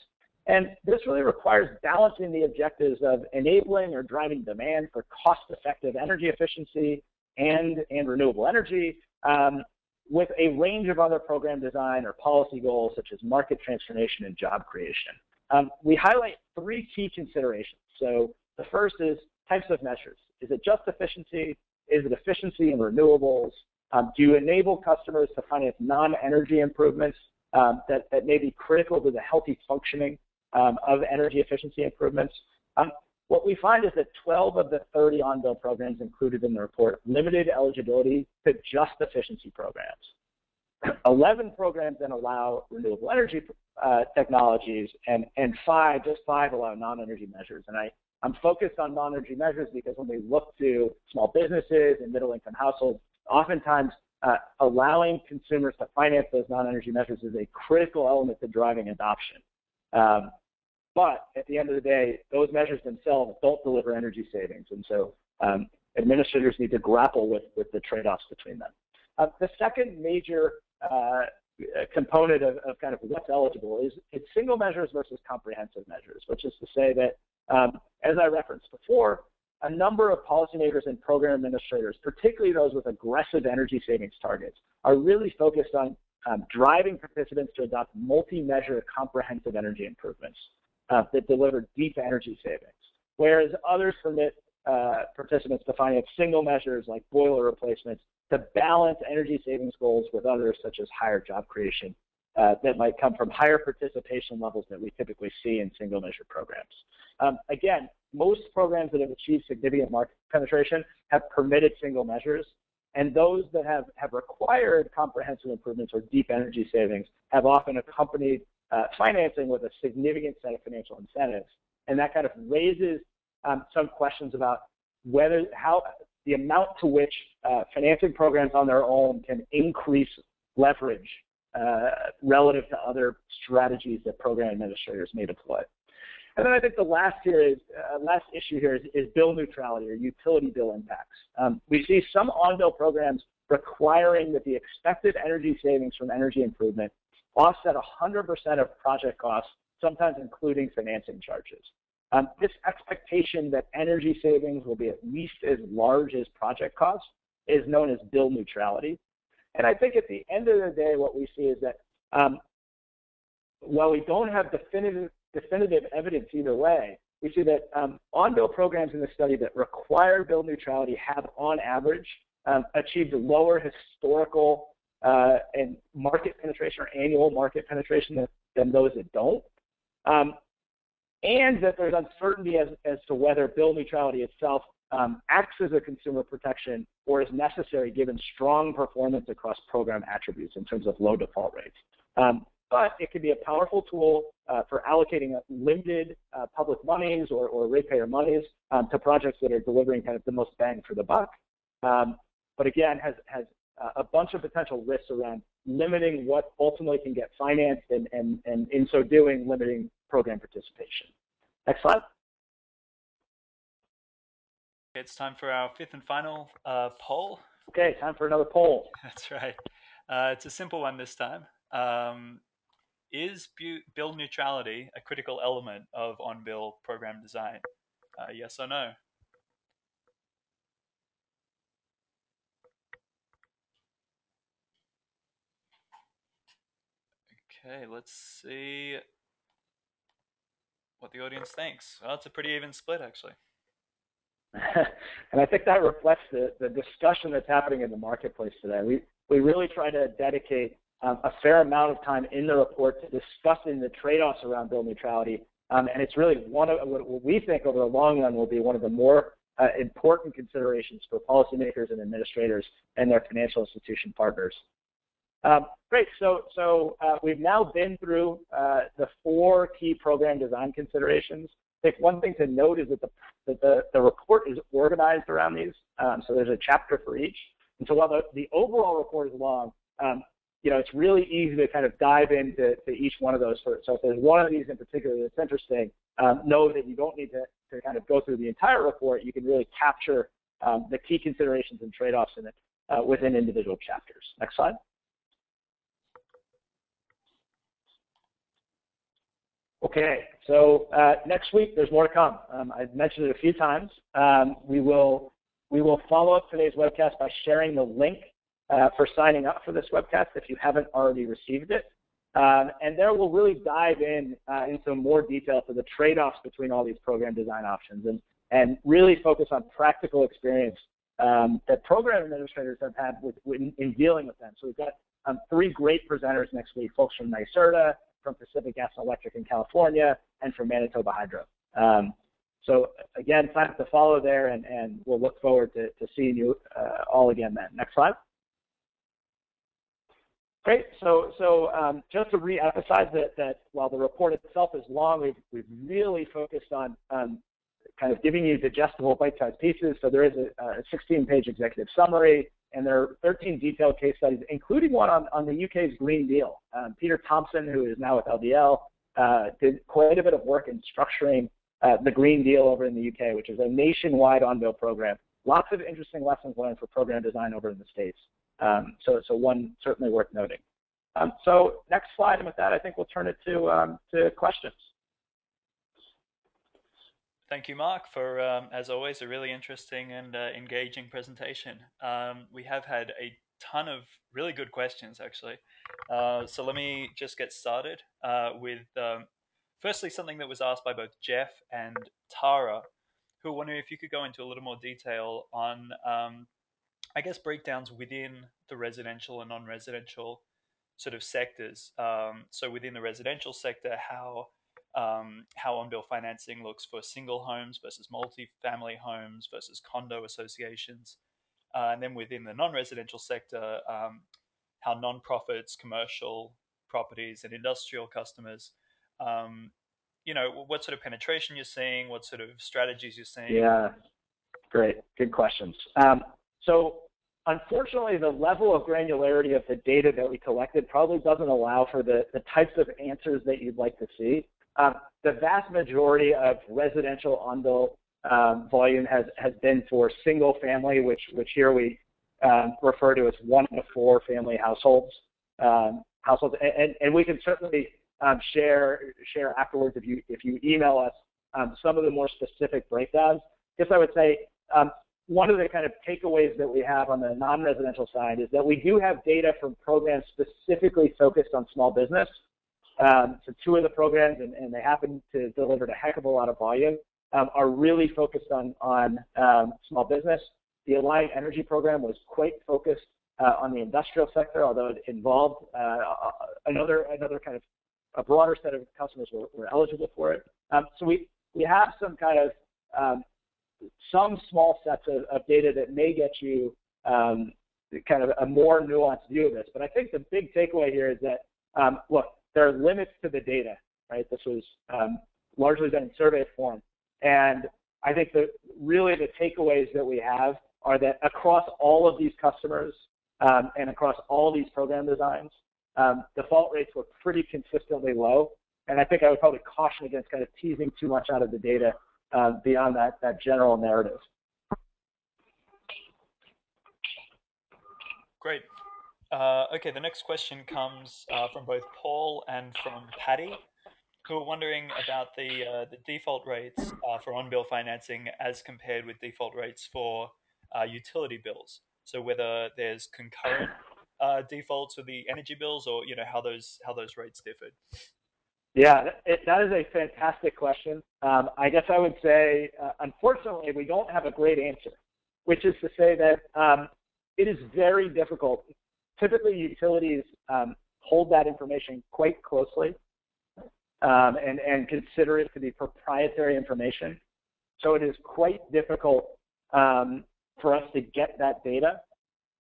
And this really requires balancing the objectives of enabling or driving demand for cost-effective energy efficiency and, and renewable energy um, with a range of other program design or policy goals such as market transformation and job creation. Um, we highlight three key considerations. So the first is types of measures. Is it just efficiency? Is it efficiency in renewables? Um, do you enable customers to finance non-energy improvements um, that, that may be critical to the healthy functioning um, of energy efficiency improvements? What we find is that 12 of the 30 on-bill programs included in the report limited eligibility to just efficiency programs. 11 programs then allow renewable energy uh, technologies, and, and five, just five allow non-energy measures. And I, I'm focused on non-energy measures because when we look to small businesses and middle-income households, oftentimes uh, allowing consumers to finance those non-energy measures is a critical element to driving adoption. Um, but at the end of the day, those measures themselves don't deliver energy savings. And so um, administrators need to grapple with, with the trade-offs between them. Uh, the second major uh, component of, of, kind of what's eligible is it's single measures versus comprehensive measures, which is to say that, um, as I referenced before, a number of policymakers and program administrators, particularly those with aggressive energy savings targets, are really focused on um, driving participants to adopt multi-measure comprehensive energy improvements uh, that deliver deep energy savings, whereas others permit uh, participants to finance single measures like boiler replacements to balance energy savings goals with others such as higher job creation uh, that might come from higher participation levels that we typically see in single measure programs. Um, again, most programs that have achieved significant market penetration have permitted single measures, and those that have, have required comprehensive improvements or deep energy savings have often accompanied uh, financing with a significant set of financial incentives. And that kind of raises um, some questions about whether how the amount to which uh, financing programs on their own can increase leverage uh, relative to other strategies that program administrators may deploy. And then I think the last here is uh, last issue here is, is, bill neutrality or utility bill impacts. Um, we see some on-bill programs requiring that the expected energy savings from energy improvement offset 100% of project costs, sometimes including financing charges. Um, this expectation that energy savings will be at least as large as project costs is known as bill neutrality. And I think at the end of the day, what we see is that um, while we don't have definitive, definitive evidence either way, we see that um, on-bill programs in the study that require bill neutrality have, on average, um, achieved lower historical uh, and market penetration or annual market penetration than, than those that don't. Um, and that there's uncertainty as, as to whether bill neutrality itself um, acts as a consumer protection or is necessary given strong performance across program attributes in terms of low default rates. Um, but it can be a powerful tool uh, for allocating limited uh, public monies or, or ratepayer monies um, to projects that are delivering kind of the most bang for the buck. Um, but again, has, has a bunch of potential risks around limiting what ultimately can get financed and, and, and in so doing, limiting program participation. Next slide. It's time for our fifth and final uh, poll. Okay, time for another poll. That's right. Uh, it's a simple one this time. Um, is bu- bill neutrality a critical element of on-bill program design? Uh, yes or no? Okay, let's see what the audience thinks. Well, it's a pretty even split, actually. and I think that reflects the, the discussion that's happening in the marketplace today. We, we really try to dedicate um, a fair amount of time in the report to discussing the trade-offs around bill neutrality. Um, and it's really one of what we think over the long run will be one of the more uh, important considerations for policymakers and administrators and their financial institution partners. Um, great. So, so uh, we've now been through uh, the four key program design considerations. I think one thing to note is that the, that the, the report is organized around these. Um, so there's a chapter for each. And so while the, the overall report is long, um, you know, it's really easy to kind of dive into to each one of those. So if there's one of these in particular that's interesting, um, know that you don't need to, to kind of go through the entire report. You can really capture um, the key considerations and trade-offs in it uh, within individual chapters. Next slide. Okay, so uh, next week there's more to come. Um, I've mentioned it a few times. Um, we will we will follow up today's webcast by sharing the link uh, for signing up for this webcast if you haven't already received it. Um, and there we'll really dive in uh, into more detail for the trade-offs between all these program design options and, and really focus on practical experience um, that program administrators have had with, with, in dealing with them. So we've got um, three great presenters next week, folks from NYSERDA, from Pacific Gas and Electric in California, and from Manitoba Hydro. Um, so again, sign up to follow there, and, and we'll look forward to, to seeing you uh, all again then. Next slide. Great. So, so um, just to re-emphasize that, that while the report itself is long, we've, we've really focused on um, kind of giving you digestible bite-sized pieces. So there is a, a 16-page executive summary, and there are 13 detailed case studies, including one on, on the UK's Green Deal. Um, Peter Thompson, who is now with LBL, uh, did quite a bit of work in structuring uh, the Green Deal over in the UK, which is a nationwide on-bill program. Lots of interesting lessons learned for program design over in the States. Um, so, so one certainly worth noting. Um, so next slide, and with that, I think we'll turn it to, um, to questions. Thank you, Mark, for, um, as always, a really interesting and uh, engaging presentation. Um, we have had a ton of really good questions, actually. Uh, so let me just get started uh, with um, firstly something that was asked by both Jeff and Tara, who are wondering if you could go into a little more detail on, um, I guess, breakdowns within the residential and non-residential sort of sectors. Um, so within the residential sector, how um, how on-bill financing looks for single homes versus multi-family homes versus condo associations, uh, and then within the non-residential sector, um, how non-profits, commercial properties, and industrial customers, um, you know, what sort of penetration you're seeing, what sort of strategies you're seeing. Yeah, great, good questions. Um, so unfortunately, the level of granularity of the data that we collected probably doesn't allow for the, the types of answers that you'd like to see. Um, the vast majority of residential on-bill um, volume has, has been for single family, which, which here we um, refer to as one to four family households. Um, households, and, and, we can certainly um, share share afterwards if you if you email us some of the more specific breakdowns. I guess I would say one of the kind of takeaways that we have on the non-residential side is that we do have data from programs specifically focused on small business. Um, so two of the programs, and, and, they happen to deliver a heck of a lot of volume, um, are really focused on, on um, small business. The Alliant Energy program was quite focused uh, on the industrial sector, although it involved uh, another another kind of a broader set of customers were, were eligible for it. Um, so we we have some kind of um, some small sets of, of, data that may get you um, kind of a more nuanced view of this. But I think the big takeaway here is that look, there are limits to the data, right? This was um, largely done in survey form, and I think that really the takeaways that we have are that across all of these customers um, and across all these program designs, um, default rates were pretty consistently low. And I think I would probably caution against kind of teasing too much out of the data uh, beyond that, that general narrative. Great. Uh, okay, the next question comes uh, from both Paul and from Patty, who are wondering about the uh, the default rates uh, for on-bill financing as compared with default rates for uh, utility bills. So whether there's concurrent uh, defaults with the energy bills, or you know how those how those rates differed. Yeah, it, that is a fantastic question. Um, I guess I would say, unfortunately, we don't have a great answer, which is to say that um, it is very difficult. Typically, utilities um, hold that information quite closely um, and, and consider it to be proprietary information. So it is quite difficult um, for us to get that data.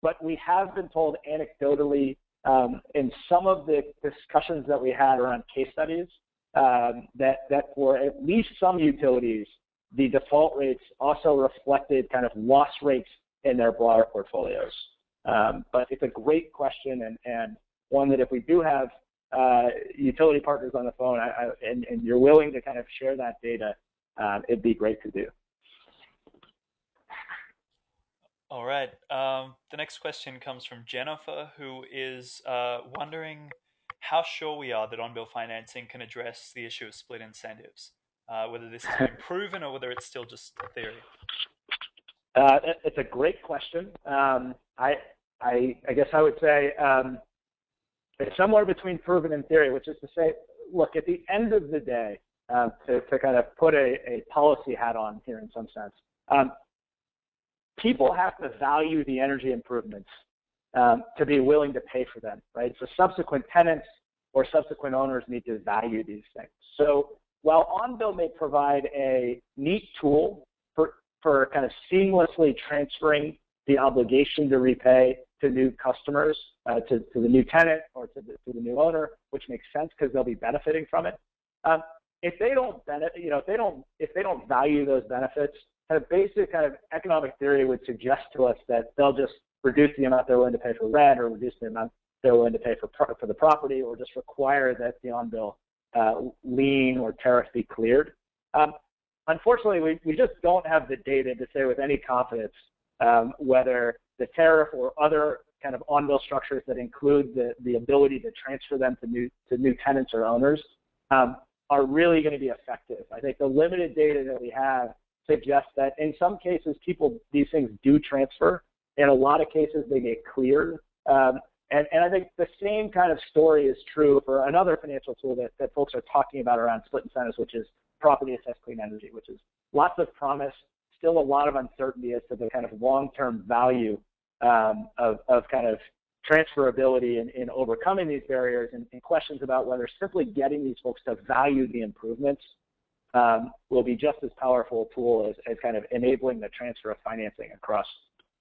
But we have been told anecdotally um, in some of the discussions that we had around case studies um, that, that for at least some utilities, the default rates also reflected kind of loss rates in their broader portfolios. Um, but it's a great question and, and one that if we do have uh, utility partners on the phone I, I, and, and, you're willing to kind of share that data, uh, it'd be great to do. All right. Um, the next question comes from Jennifer, who is uh, wondering how sure we are that on-bill financing can address the issue of split incentives, uh, whether this has been proven or whether it's still just a theory. Uh, it's a great question. Um, I, I, I, guess I would say um, it's somewhere between proven and theory, which is to say, look, at the end of the day, uh, to, to kind of put a, a policy hat on here in some sense, um, people have to value the energy improvements um, to be willing to pay for them, right? So subsequent tenants or subsequent owners need to value these things. So while on-bill may provide a neat tool for, for kind of seamlessly transferring the obligation to repay to new customers, uh, to, to the new tenant or to the, to the new owner, which makes sense because they'll be benefiting from it. Um, if they don't benefit, you know, if they don't, if they don't value those benefits, kind of basic kind of economic theory would suggest to us that they'll just reduce the amount they're willing to pay for rent or reduce the amount they're willing to pay for for the property or just require that the on-bill uh, lien or tariff be cleared. Um, unfortunately, we, we just don't have the data to say with any confidence um, whether the tariff or other kind of on-bill structures that include the, the ability to transfer them to new to new tenants or owners um, are really going to be effective. I think the limited data that we have suggests that in some cases, people these things do transfer. In a lot of cases, they get cleared Um, and, and I think the same kind of story is true for another financial tool that, that folks are talking about around split incentives, which is property assessed clean energy, which is lots of promise, still a lot of uncertainty as to the kind of long-term value um, of, of kind of transferability in, in overcoming these barriers and, and, questions about whether simply getting these folks to value the improvements um, will be just as powerful a tool as, as kind of enabling the transfer of financing across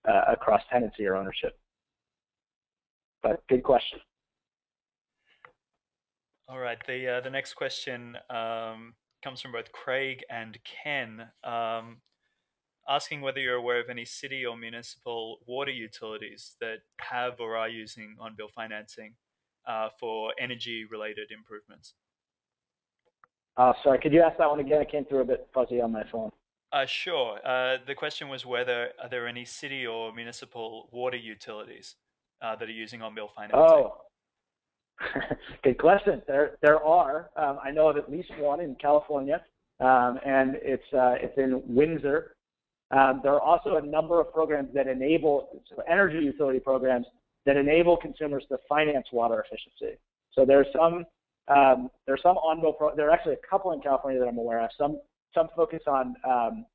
uh, across tenancy or ownership. But good question. All right. The uh, the next question um, comes from both Craig and Ken, um, asking whether you're aware of any city or municipal water utilities that have or are using on-bill financing uh, for energy-related improvements. Uh, sorry, could you ask that one again? It came through a bit fuzzy on my phone. Uh, sure. Uh, the question was whether are there any city or municipal water utilities uh, that are using on-bill financing? Oh, good question. There, there are. Um, I know of at least one in California, um, and it's uh, it's in Windsor. Um, there are also a number of programs that enable so energy utility programs that enable consumers to finance water efficiency. So there's some um, there's some on-bill. Pro- there are actually a couple in California that I'm aware of. Some some focus on um,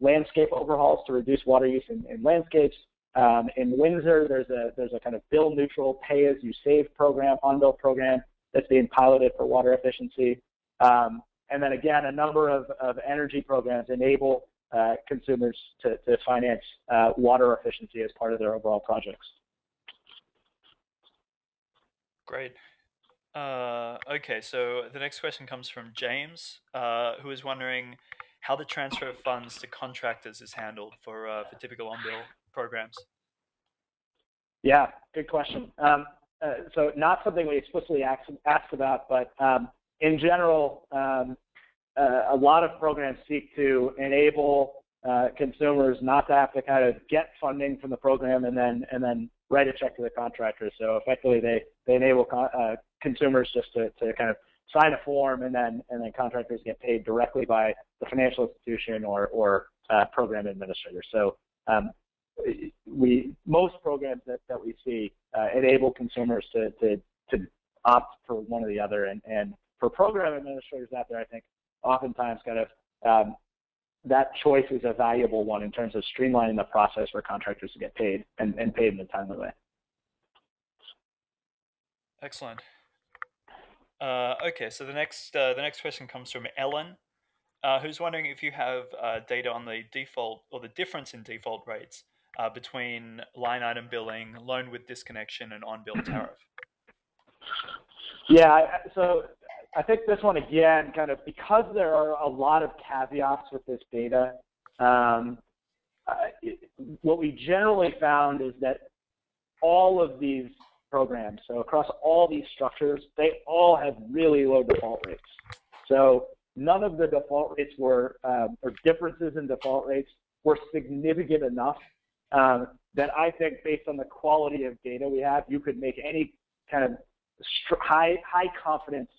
landscape overhauls to reduce water use in, in landscapes. Um, in Windsor, there's a there's a kind of bill neutral pay as you save program, on bill program that's being piloted for water efficiency. Um, and then again, a number of, of energy programs enable consumers to, to finance uh, water efficiency as part of their overall projects. Great. Uh, okay, so the next question comes from James, uh, who is wondering how the transfer of funds to contractors is handled for uh, for typical on-bill programs? Yeah, good question. Um, uh, so not something we explicitly asked, asked about, but um, in general, um, uh, a lot of programs seek to enable uh, consumers not to have to kind of get funding from the program and then and then write a check to the contractor. So effectively, they they enable uh, consumers just to, to kind of sign a form and then and then contractors get paid directly by the financial institution or or uh, program administrator. So um, we most programs that, that we see uh, enable consumers to, to to opt for one or the other, and and for program administrators out there, I think oftentimes kind of um, that choice is a valuable one in terms of streamlining the process for contractors to get paid and, and paid in a timely way. Excellent. Uh, okay, so the next uh, the next question comes from Ellen, uh, who's wondering if you have uh, data on the default or the difference in default rates uh, between line item billing, loan with disconnection, and on bill tariff? Yeah, so I think this one again, kind of because there are a lot of caveats with this data. Um, uh, what we generally found is that all of these programs, so across all these structures, they all have really low default rates. So none of the default rates were, um, or differences in default rates were significant enough um, that I think based on the quality of data we have, you could make any kind of high high confidence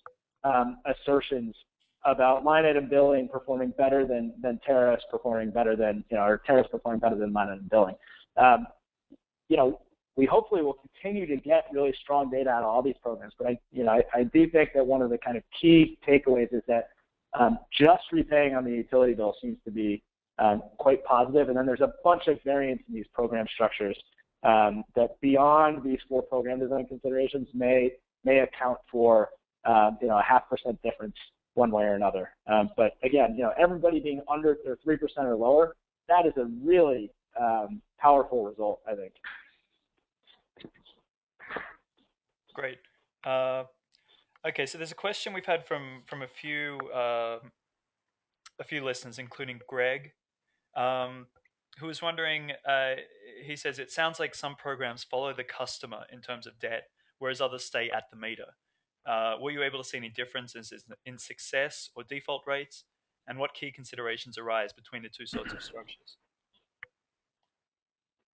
um, assertions about line item billing performing better than than tariffs performing better than you know or tariffs performing better than line item billing. Um, you know, we hopefully will continue to get really strong data out of all these programs. But I, you know, I, I do think that one of the kind of key takeaways is that um, just repaying on the utility bill seems to be um, quite positive. And then there's a bunch of variants in these program structures um, that beyond these four program design considerations may may account for um, you know a half percent difference one way or another. Um, but again, you know everybody being under or three percent or lower, that is a really um, powerful result, I think. Great. Uh, okay, so there's a question we've had from from a few uh, a few listeners, including Greg, um, who was wondering. Uh, he says it sounds like some programs follow the customer in terms of debt, whereas others stay at the meter. Uh, were you able to see any differences in success or default rates, and what key considerations arise between the two sorts of structures?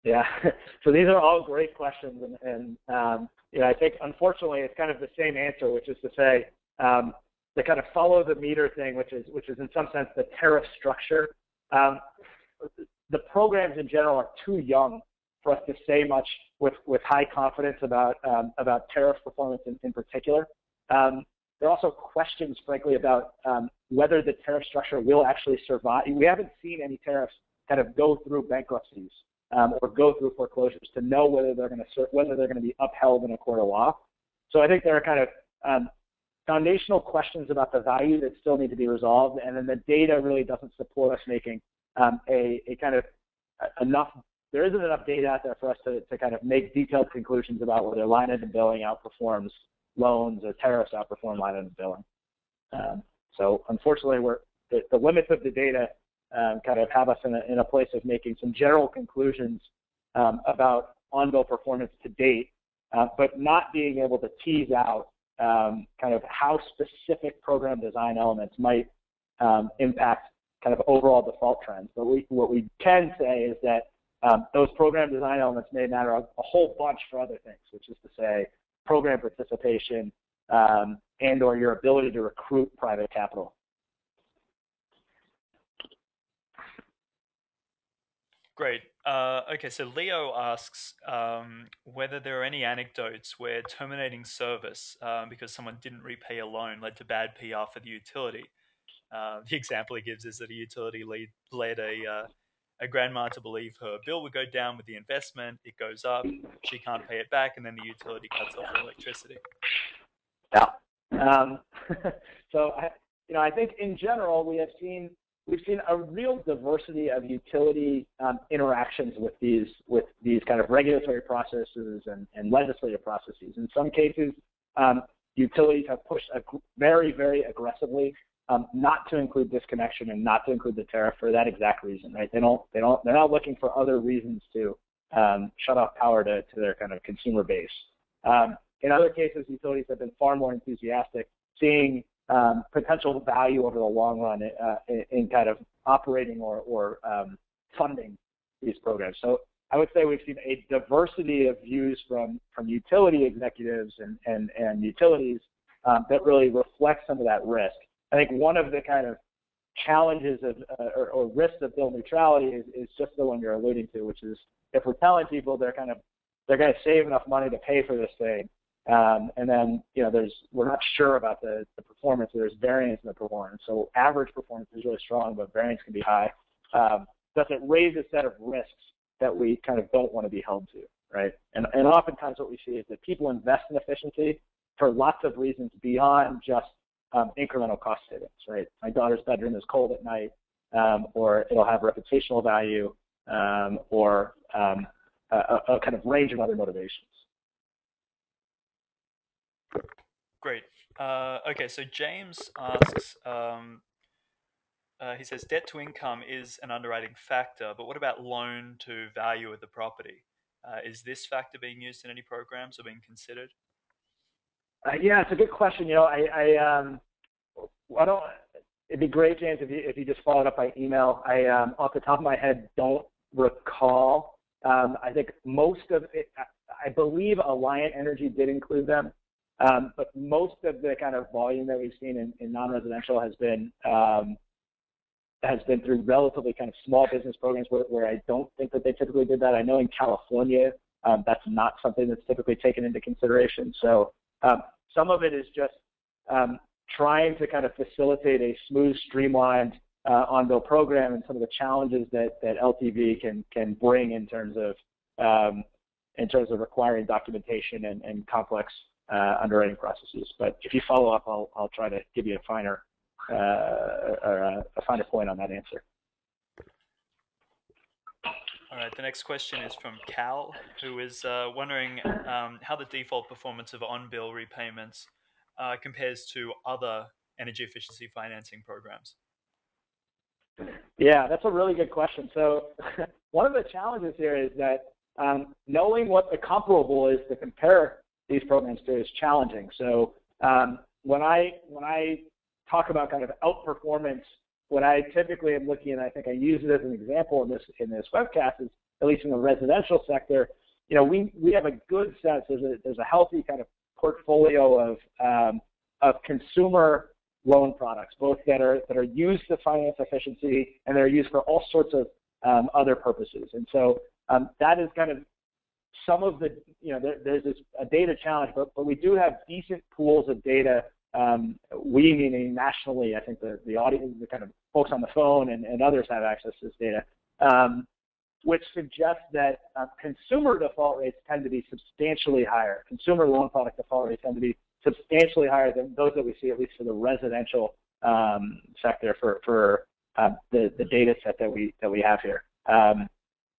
Yeah, so these are all great questions, and, um, I think unfortunately it's kind of the same answer, which is to say um, the kind of follow the meter thing, which is which is in some sense the tariff structure. Um, the programs in general are too young for us to say much with, with high confidence about, um, about tariff performance in, in particular. Um, there are also questions, frankly, about um, whether the tariff structure will actually survive. We haven't seen any tariffs kind of go through bankruptcies um, or go through foreclosures to know whether they're going to whether they're going to be upheld in a court of law. So I think there are kind of um, foundational questions about the value that still need to be resolved, and then the data really doesn't support us making um, a, a kind of enough. There isn't enough data out there for us to, to kind of make detailed conclusions about whether line item billing outperforms loans or tariffs outperform line item billing. Um, so unfortunately, we're the, the, limits of the data um, kind of have us in a, in a place of making some general conclusions um, about on-bill performance to date, uh, but not being able to tease out um, kind of how specific program design elements might um, impact kind of overall default trends. But we, what we can say is that um, those program design elements may matter a, a, whole bunch for other things, which is to say program participation um, and or your ability to recruit private capital. Great. Uh, okay, so Leo asks um, whether there are any anecdotes where terminating service um, because someone didn't repay a loan led to bad PR for the utility. Uh, the example he gives is that a utility lead, led a, uh, a grandma to believe her bill would go down with the investment. It goes up, she can't pay it back, and then the utility cuts off her electricity. Yeah. Um, so, I, you know, I think in general we have seen we've seen a real diversity of utility um, interactions with these with these kind of regulatory processes and, and legislative processes. In some cases, um, utilities have pushed very, very aggressively um, not to include disconnection and not to include the tariff for that exact reason, right? They don't, they don't, they're not looking for other reasons to um, shut off power to, to their kind of consumer base. Um, in other cases, utilities have been far more enthusiastic, seeing um, potential value over the long run uh, in, in, kind of operating or, or um, funding these programs. So I would say we've seen a diversity of views from, from utility executives and, and, and utilities um, that really reflect some of that risk. I think one of the kind of challenges of uh, or, or, risks of bill neutrality is, is just the one you're alluding to, which is if we're telling people they're kind of they're going to save enough money to pay for this thing, um, and then, you know, there's we're not sure about the, the performance. There's variance in the performance. So average performance is really strong, but variance can be high. Um, does it raise a set of risks that we kind of don't want to be held to, right? And, and oftentimes what we see is that people invest in efficiency for lots of reasons beyond just um, incremental cost savings, right? My daughter's bedroom is cold at night, um, or it'll have reputational value, um, or um, a, a kind of range of other motivations. Great. Uh, okay, so James asks, um, uh, he says debt to income is an underwriting factor, but what about loan to value of the property? Uh, is this factor being used in any programs or being considered? Uh, yeah, it's a good question. You know, I, I, um, I don't. It'd be great, James, if you if you just followed up by email. I, um, off the top of my head, don't recall. Um, I think most of it. I believe Alliant Energy did include them. Um, but most of the kind of volume that we've seen in, in non-residential has been um, has been through relatively kind of small business programs where, where I don't think that they typically did that. I know in California um, that's not something that's typically taken into consideration. So um, some of it is just um, trying to kind of facilitate a smooth, streamlined uh, on-bill program and some of the challenges that, that LTV can can bring in terms of um, in terms of requiring documentation and, and complex uh, underwriting processes. But if you follow up, I'll, I'll try to give you a finer, uh, or a, a finer point on that answer. All right, the next question is from Cal, who is uh, wondering um, how the default performance of on-bill repayments uh, compares to other energy efficiency financing programs. Yeah, that's a really good question. So one of the challenges here is that um, knowing what the comparable is to compare these programs to is challenging. So um, when I when I talk about kind of outperformance, what I typically am looking at, I think I use it as an example in this in this webcast, is at least in the residential sector, you know, we we have a good sense. There's a there's a healthy kind of portfolio of um, of consumer loan products, both that are that are used to finance efficiency and they're used for all sorts of um, other purposes. And so um, that is kind of some of the, you know, there, there's this, a data challenge, but, but we do have decent pools of data. Um, we meaning nationally, I think the, the audience, the kind of folks on the phone and, and others have access to this data, um, which suggests that uh, consumer default rates tend to be substantially higher. Consumer loan product default rates tend to be substantially higher than those that we see, at least for the residential um, sector for, for uh, the, the data set that we, that we have here. Um,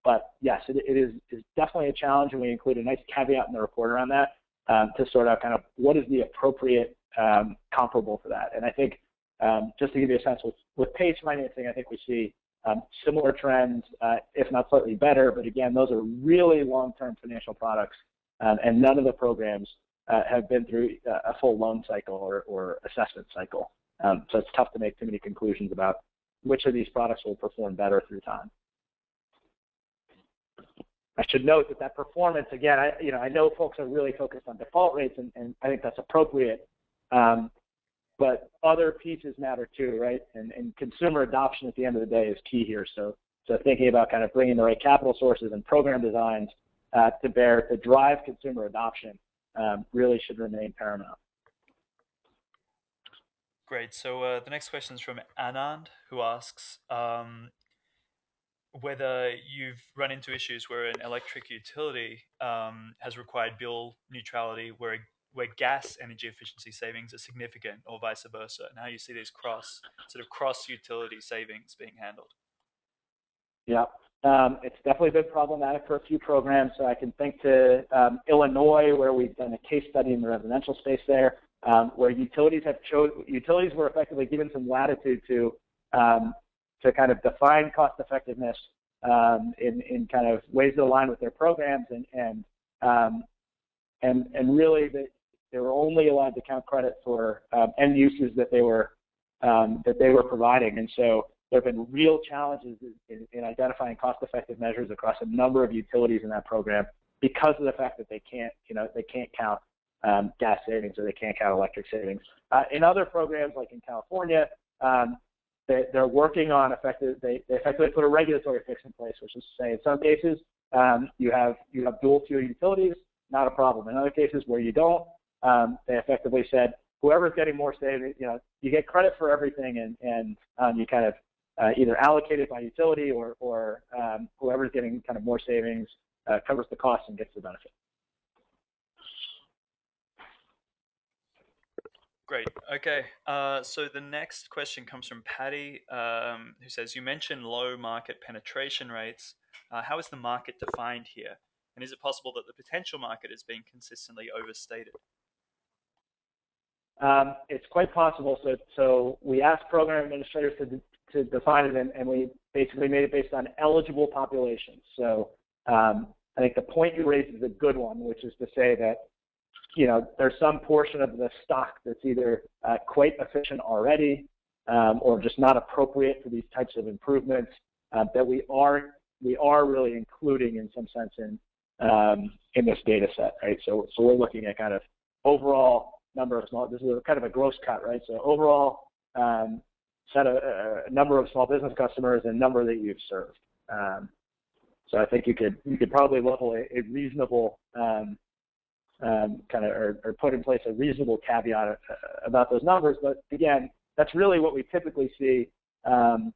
but yes, it, it is, is definitely a challenge, and we include a nice caveat in the report around that um, to sort out kind of what is the appropriate um, comparable to that. And I think um, just to give you a sense, with, with PACE financing, I think we see um, similar trends, uh, if not slightly better. But again, those are really long-term financial products, um, and none of the programs uh, have been through a full loan cycle or, or assessment cycle. Um, so it's tough to make too many conclusions about which of these products will perform better through time. I should note that that performance, again, I, you know, I know folks are really focused on default rates, and, and I think that's appropriate. Um, but other pieces matter too, right? And, and consumer adoption at the end of the day is key here. So, so thinking about kind of bringing the right capital sources and program designs uh, to bear to drive consumer adoption um, really should remain paramount. Great. So uh, the next question is from Anand, who asks, um, whether you've run into issues where an electric utility um, has required bill neutrality where where gas energy efficiency savings are significant or vice versa and how you see these cross sort of cross utility savings being handled. Yeah. Um, it's definitely been problematic for a few programs so i can think to um, illinois where we've done a case study in the residential space there um, where utilities have chose utilities were effectively given some latitude to um, to kind of define cost effectiveness um, in, in kind of ways that align with their programs and and um, and and really they, they were only allowed to count credit for um, end uses that they were um, that they were providing and so there have been real challenges in, in identifying cost-effective measures across a number of utilities in that program because of the fact that they can't you know they can't count um, gas savings or they can't count electric savings. Uh, in other programs like in California, um, they, are working on effective, they, they effectively put a regulatory fix in place, which is to say in some cases um, you have you have dual fuel utilities, not a problem. In other cases where you don't, um, they effectively said whoever's getting more savings, you know, you get credit for everything, and and um, you kind of uh, either allocate it by utility or or um, whoever's getting kind of more savings uh, covers the cost and gets the benefit. Great. Okay. Uh, so the next question comes from Patty, um, who says, "You mentioned low market penetration rates. Uh, how is the market defined here, and is it possible that the potential market is being consistently overstated?" Um, it's quite possible. So, so we asked program administrators to to define it, and, and we basically made it based on eligible populations. So, um, I think the point you raised is a good one, which is to say that you know, there's some portion of the stock that's either uh, quite efficient already um, or just not appropriate for these types of improvements uh, that we are we are really including in some sense in um, in this data set, right? So so we're looking at kind of overall number of small. This is a, kind of a gross cut, right? So overall um, set a, a, number of small business customers and number that you've served. Um, so I think you could you could probably level a, a reasonable um, um, kind of or, or, put in place a reasonable caveat uh, about those numbers. But again, that's really what we typically see um,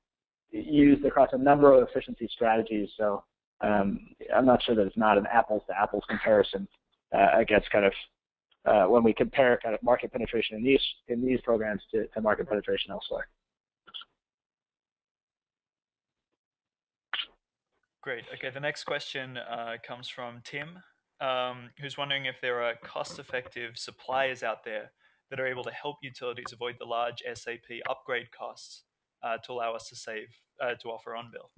used across a number of efficiency strategies. So um, I'm not sure that it's not an apples to apples comparison uh, against kind of uh, when we compare kind of market penetration in these in these programs to, to market penetration elsewhere. Great. Okay, the next question uh, comes from Tim um, who's wondering if there are cost-effective suppliers out there that are able to help utilities avoid the large SAP upgrade costs uh, to allow us to save uh, to offer on bill.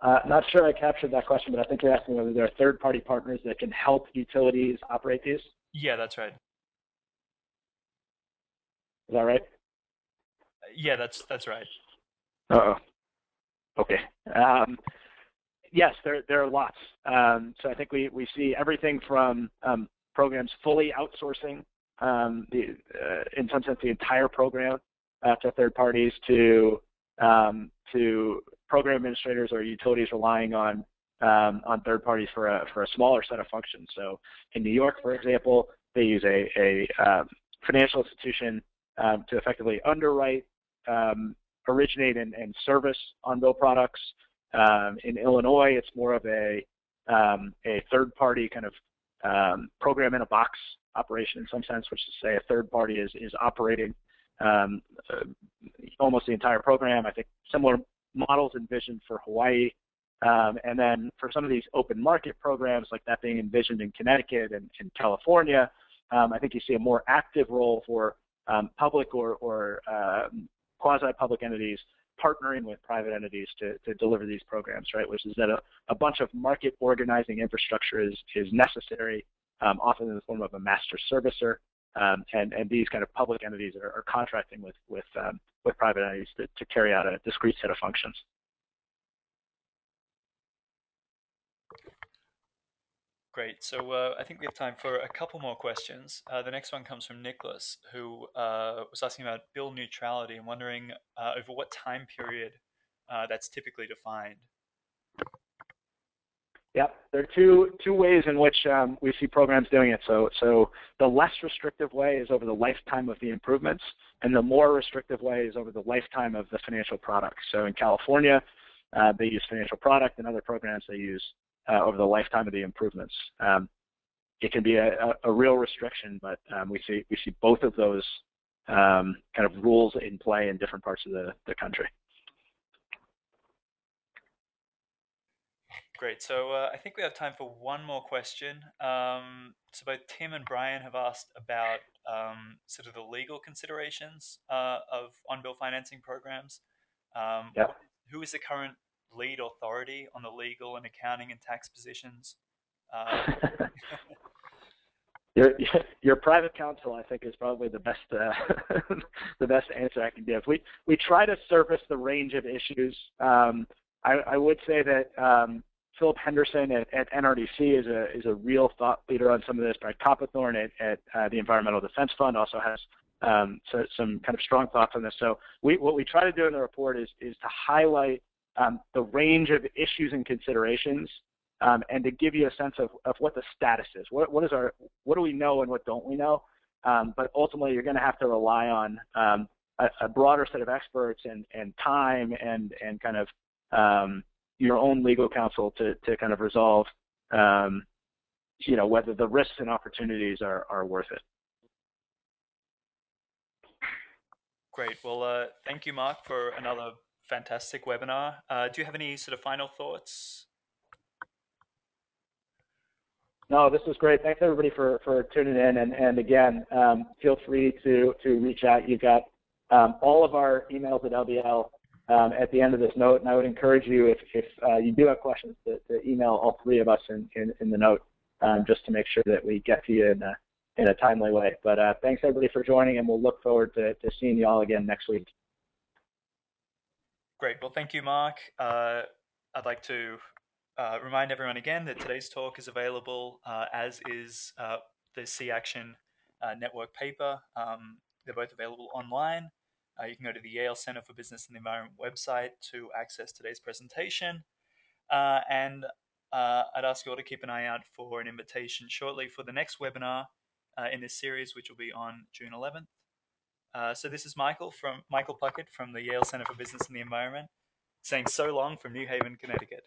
Uh, not sure I captured that question, but I think you're asking whether there are third-party partners that can help utilities operate these. Yeah, that's right. Is that right? Yeah, that's that's right. Uh oh. Okay. Um, yes, there there are lots. Um, so I think we we see everything from um, programs fully outsourcing um, the uh, in some sense the entire program uh, to third parties to um, to program administrators or utilities relying on um, on third parties for a for a smaller set of functions. So in New York, for example, they use a, a um, financial institution um, to effectively underwrite, um, originate, and, and service on-bill products. Um, in Illinois, it's more of a um, a third-party kind of program in a box operation in some sense, which is to say a third party is is operating um, uh, almost the entire program. I think similar models envisioned for Hawaii. Um, and then for some of these open market programs, like that being envisioned in Connecticut and, and California, um, I think you see a more active role for um, public or, or um, quasi-public entities partnering with private entities to, to deliver these programs, right? Which is that a, a bunch of market organizing infrastructure is, is necessary, um, often in the form of a master servicer, um, and, and these kind of public entities are, are contracting with, with, um, with private entities to, to carry out a discrete set of functions. Great. So uh, I think we have time for a couple more questions. Uh, the next one comes from Nicholas, who uh, was asking about bill neutrality and wondering uh, over what time period uh, that's typically defined. Yep, there are two two ways in which um, we see programs doing it. So so the less restrictive way is over the lifetime of the improvements, and the more restrictive way is over the lifetime of the financial product. So in California, uh, they use financial product, and other programs they use uh, over the lifetime of the improvements. Um, it can be a, a, a, real restriction, but um, we see we see both of those um, kind of rules in play in different parts of the, the country. Great. So uh, I think we have time for one more question. Um, so both Tim and Brian have asked about um, sort of the legal considerations uh, of on-bill financing programs. Um, yeah. Who is the current lead authority on the legal and accounting and tax positions? Uh, your your private counsel, I think, is probably the best uh, the best answer I can give. We we try to surface the range of issues. Um, I, I, would say that um, Philip Henderson at, at, NRDC is a is a real thought leader on some of this. Brad Copithorne at, at uh, the Environmental Defense Fund also has um, so, some kind of strong thoughts on this. So we, what we try to do in the report is is to highlight um, the range of issues and considerations, um, and to give you a sense of, of what the status is. What, what is our what do we know and what don't we know? Um, but ultimately, you're going to have to rely on um, a, a, broader set of experts and, and time and and kind of um, your own legal counsel to, to kind of resolve, um, you know, whether the risks and opportunities are, are worth it. Great. Well, uh, thank you, Mark, for another fantastic webinar. Uh, do you have any sort of final thoughts? No, this was great. Thanks everybody for, for tuning in. And, and again, um, feel free to, to reach out. You've got um, all of our emails at LBL um, at the end of this note. And I would encourage you, if, if uh, you do have questions, to, to, email all three of us in, in, in the note um, just to make sure that we get to you in a, in a timely way. But uh, thanks everybody for joining, and we'll look forward to, to seeing you all again next week. Great. Well, thank you, Mark. Uh, I'd like to uh, remind everyone again that today's talk is available, uh, as is uh, the SEE Action Network paper. Um, they're both available online. Uh, you can go to the Yale Center for Business and the Environment website to access today's presentation. Uh, and uh, I'd ask you all to keep an eye out for an invitation shortly for the next webinar uh, in this series, which will be on June 11th. Uh, so this is Michael from Michael Puckett from the Yale Center for Business and the Environment, saying so long from New Haven, Connecticut.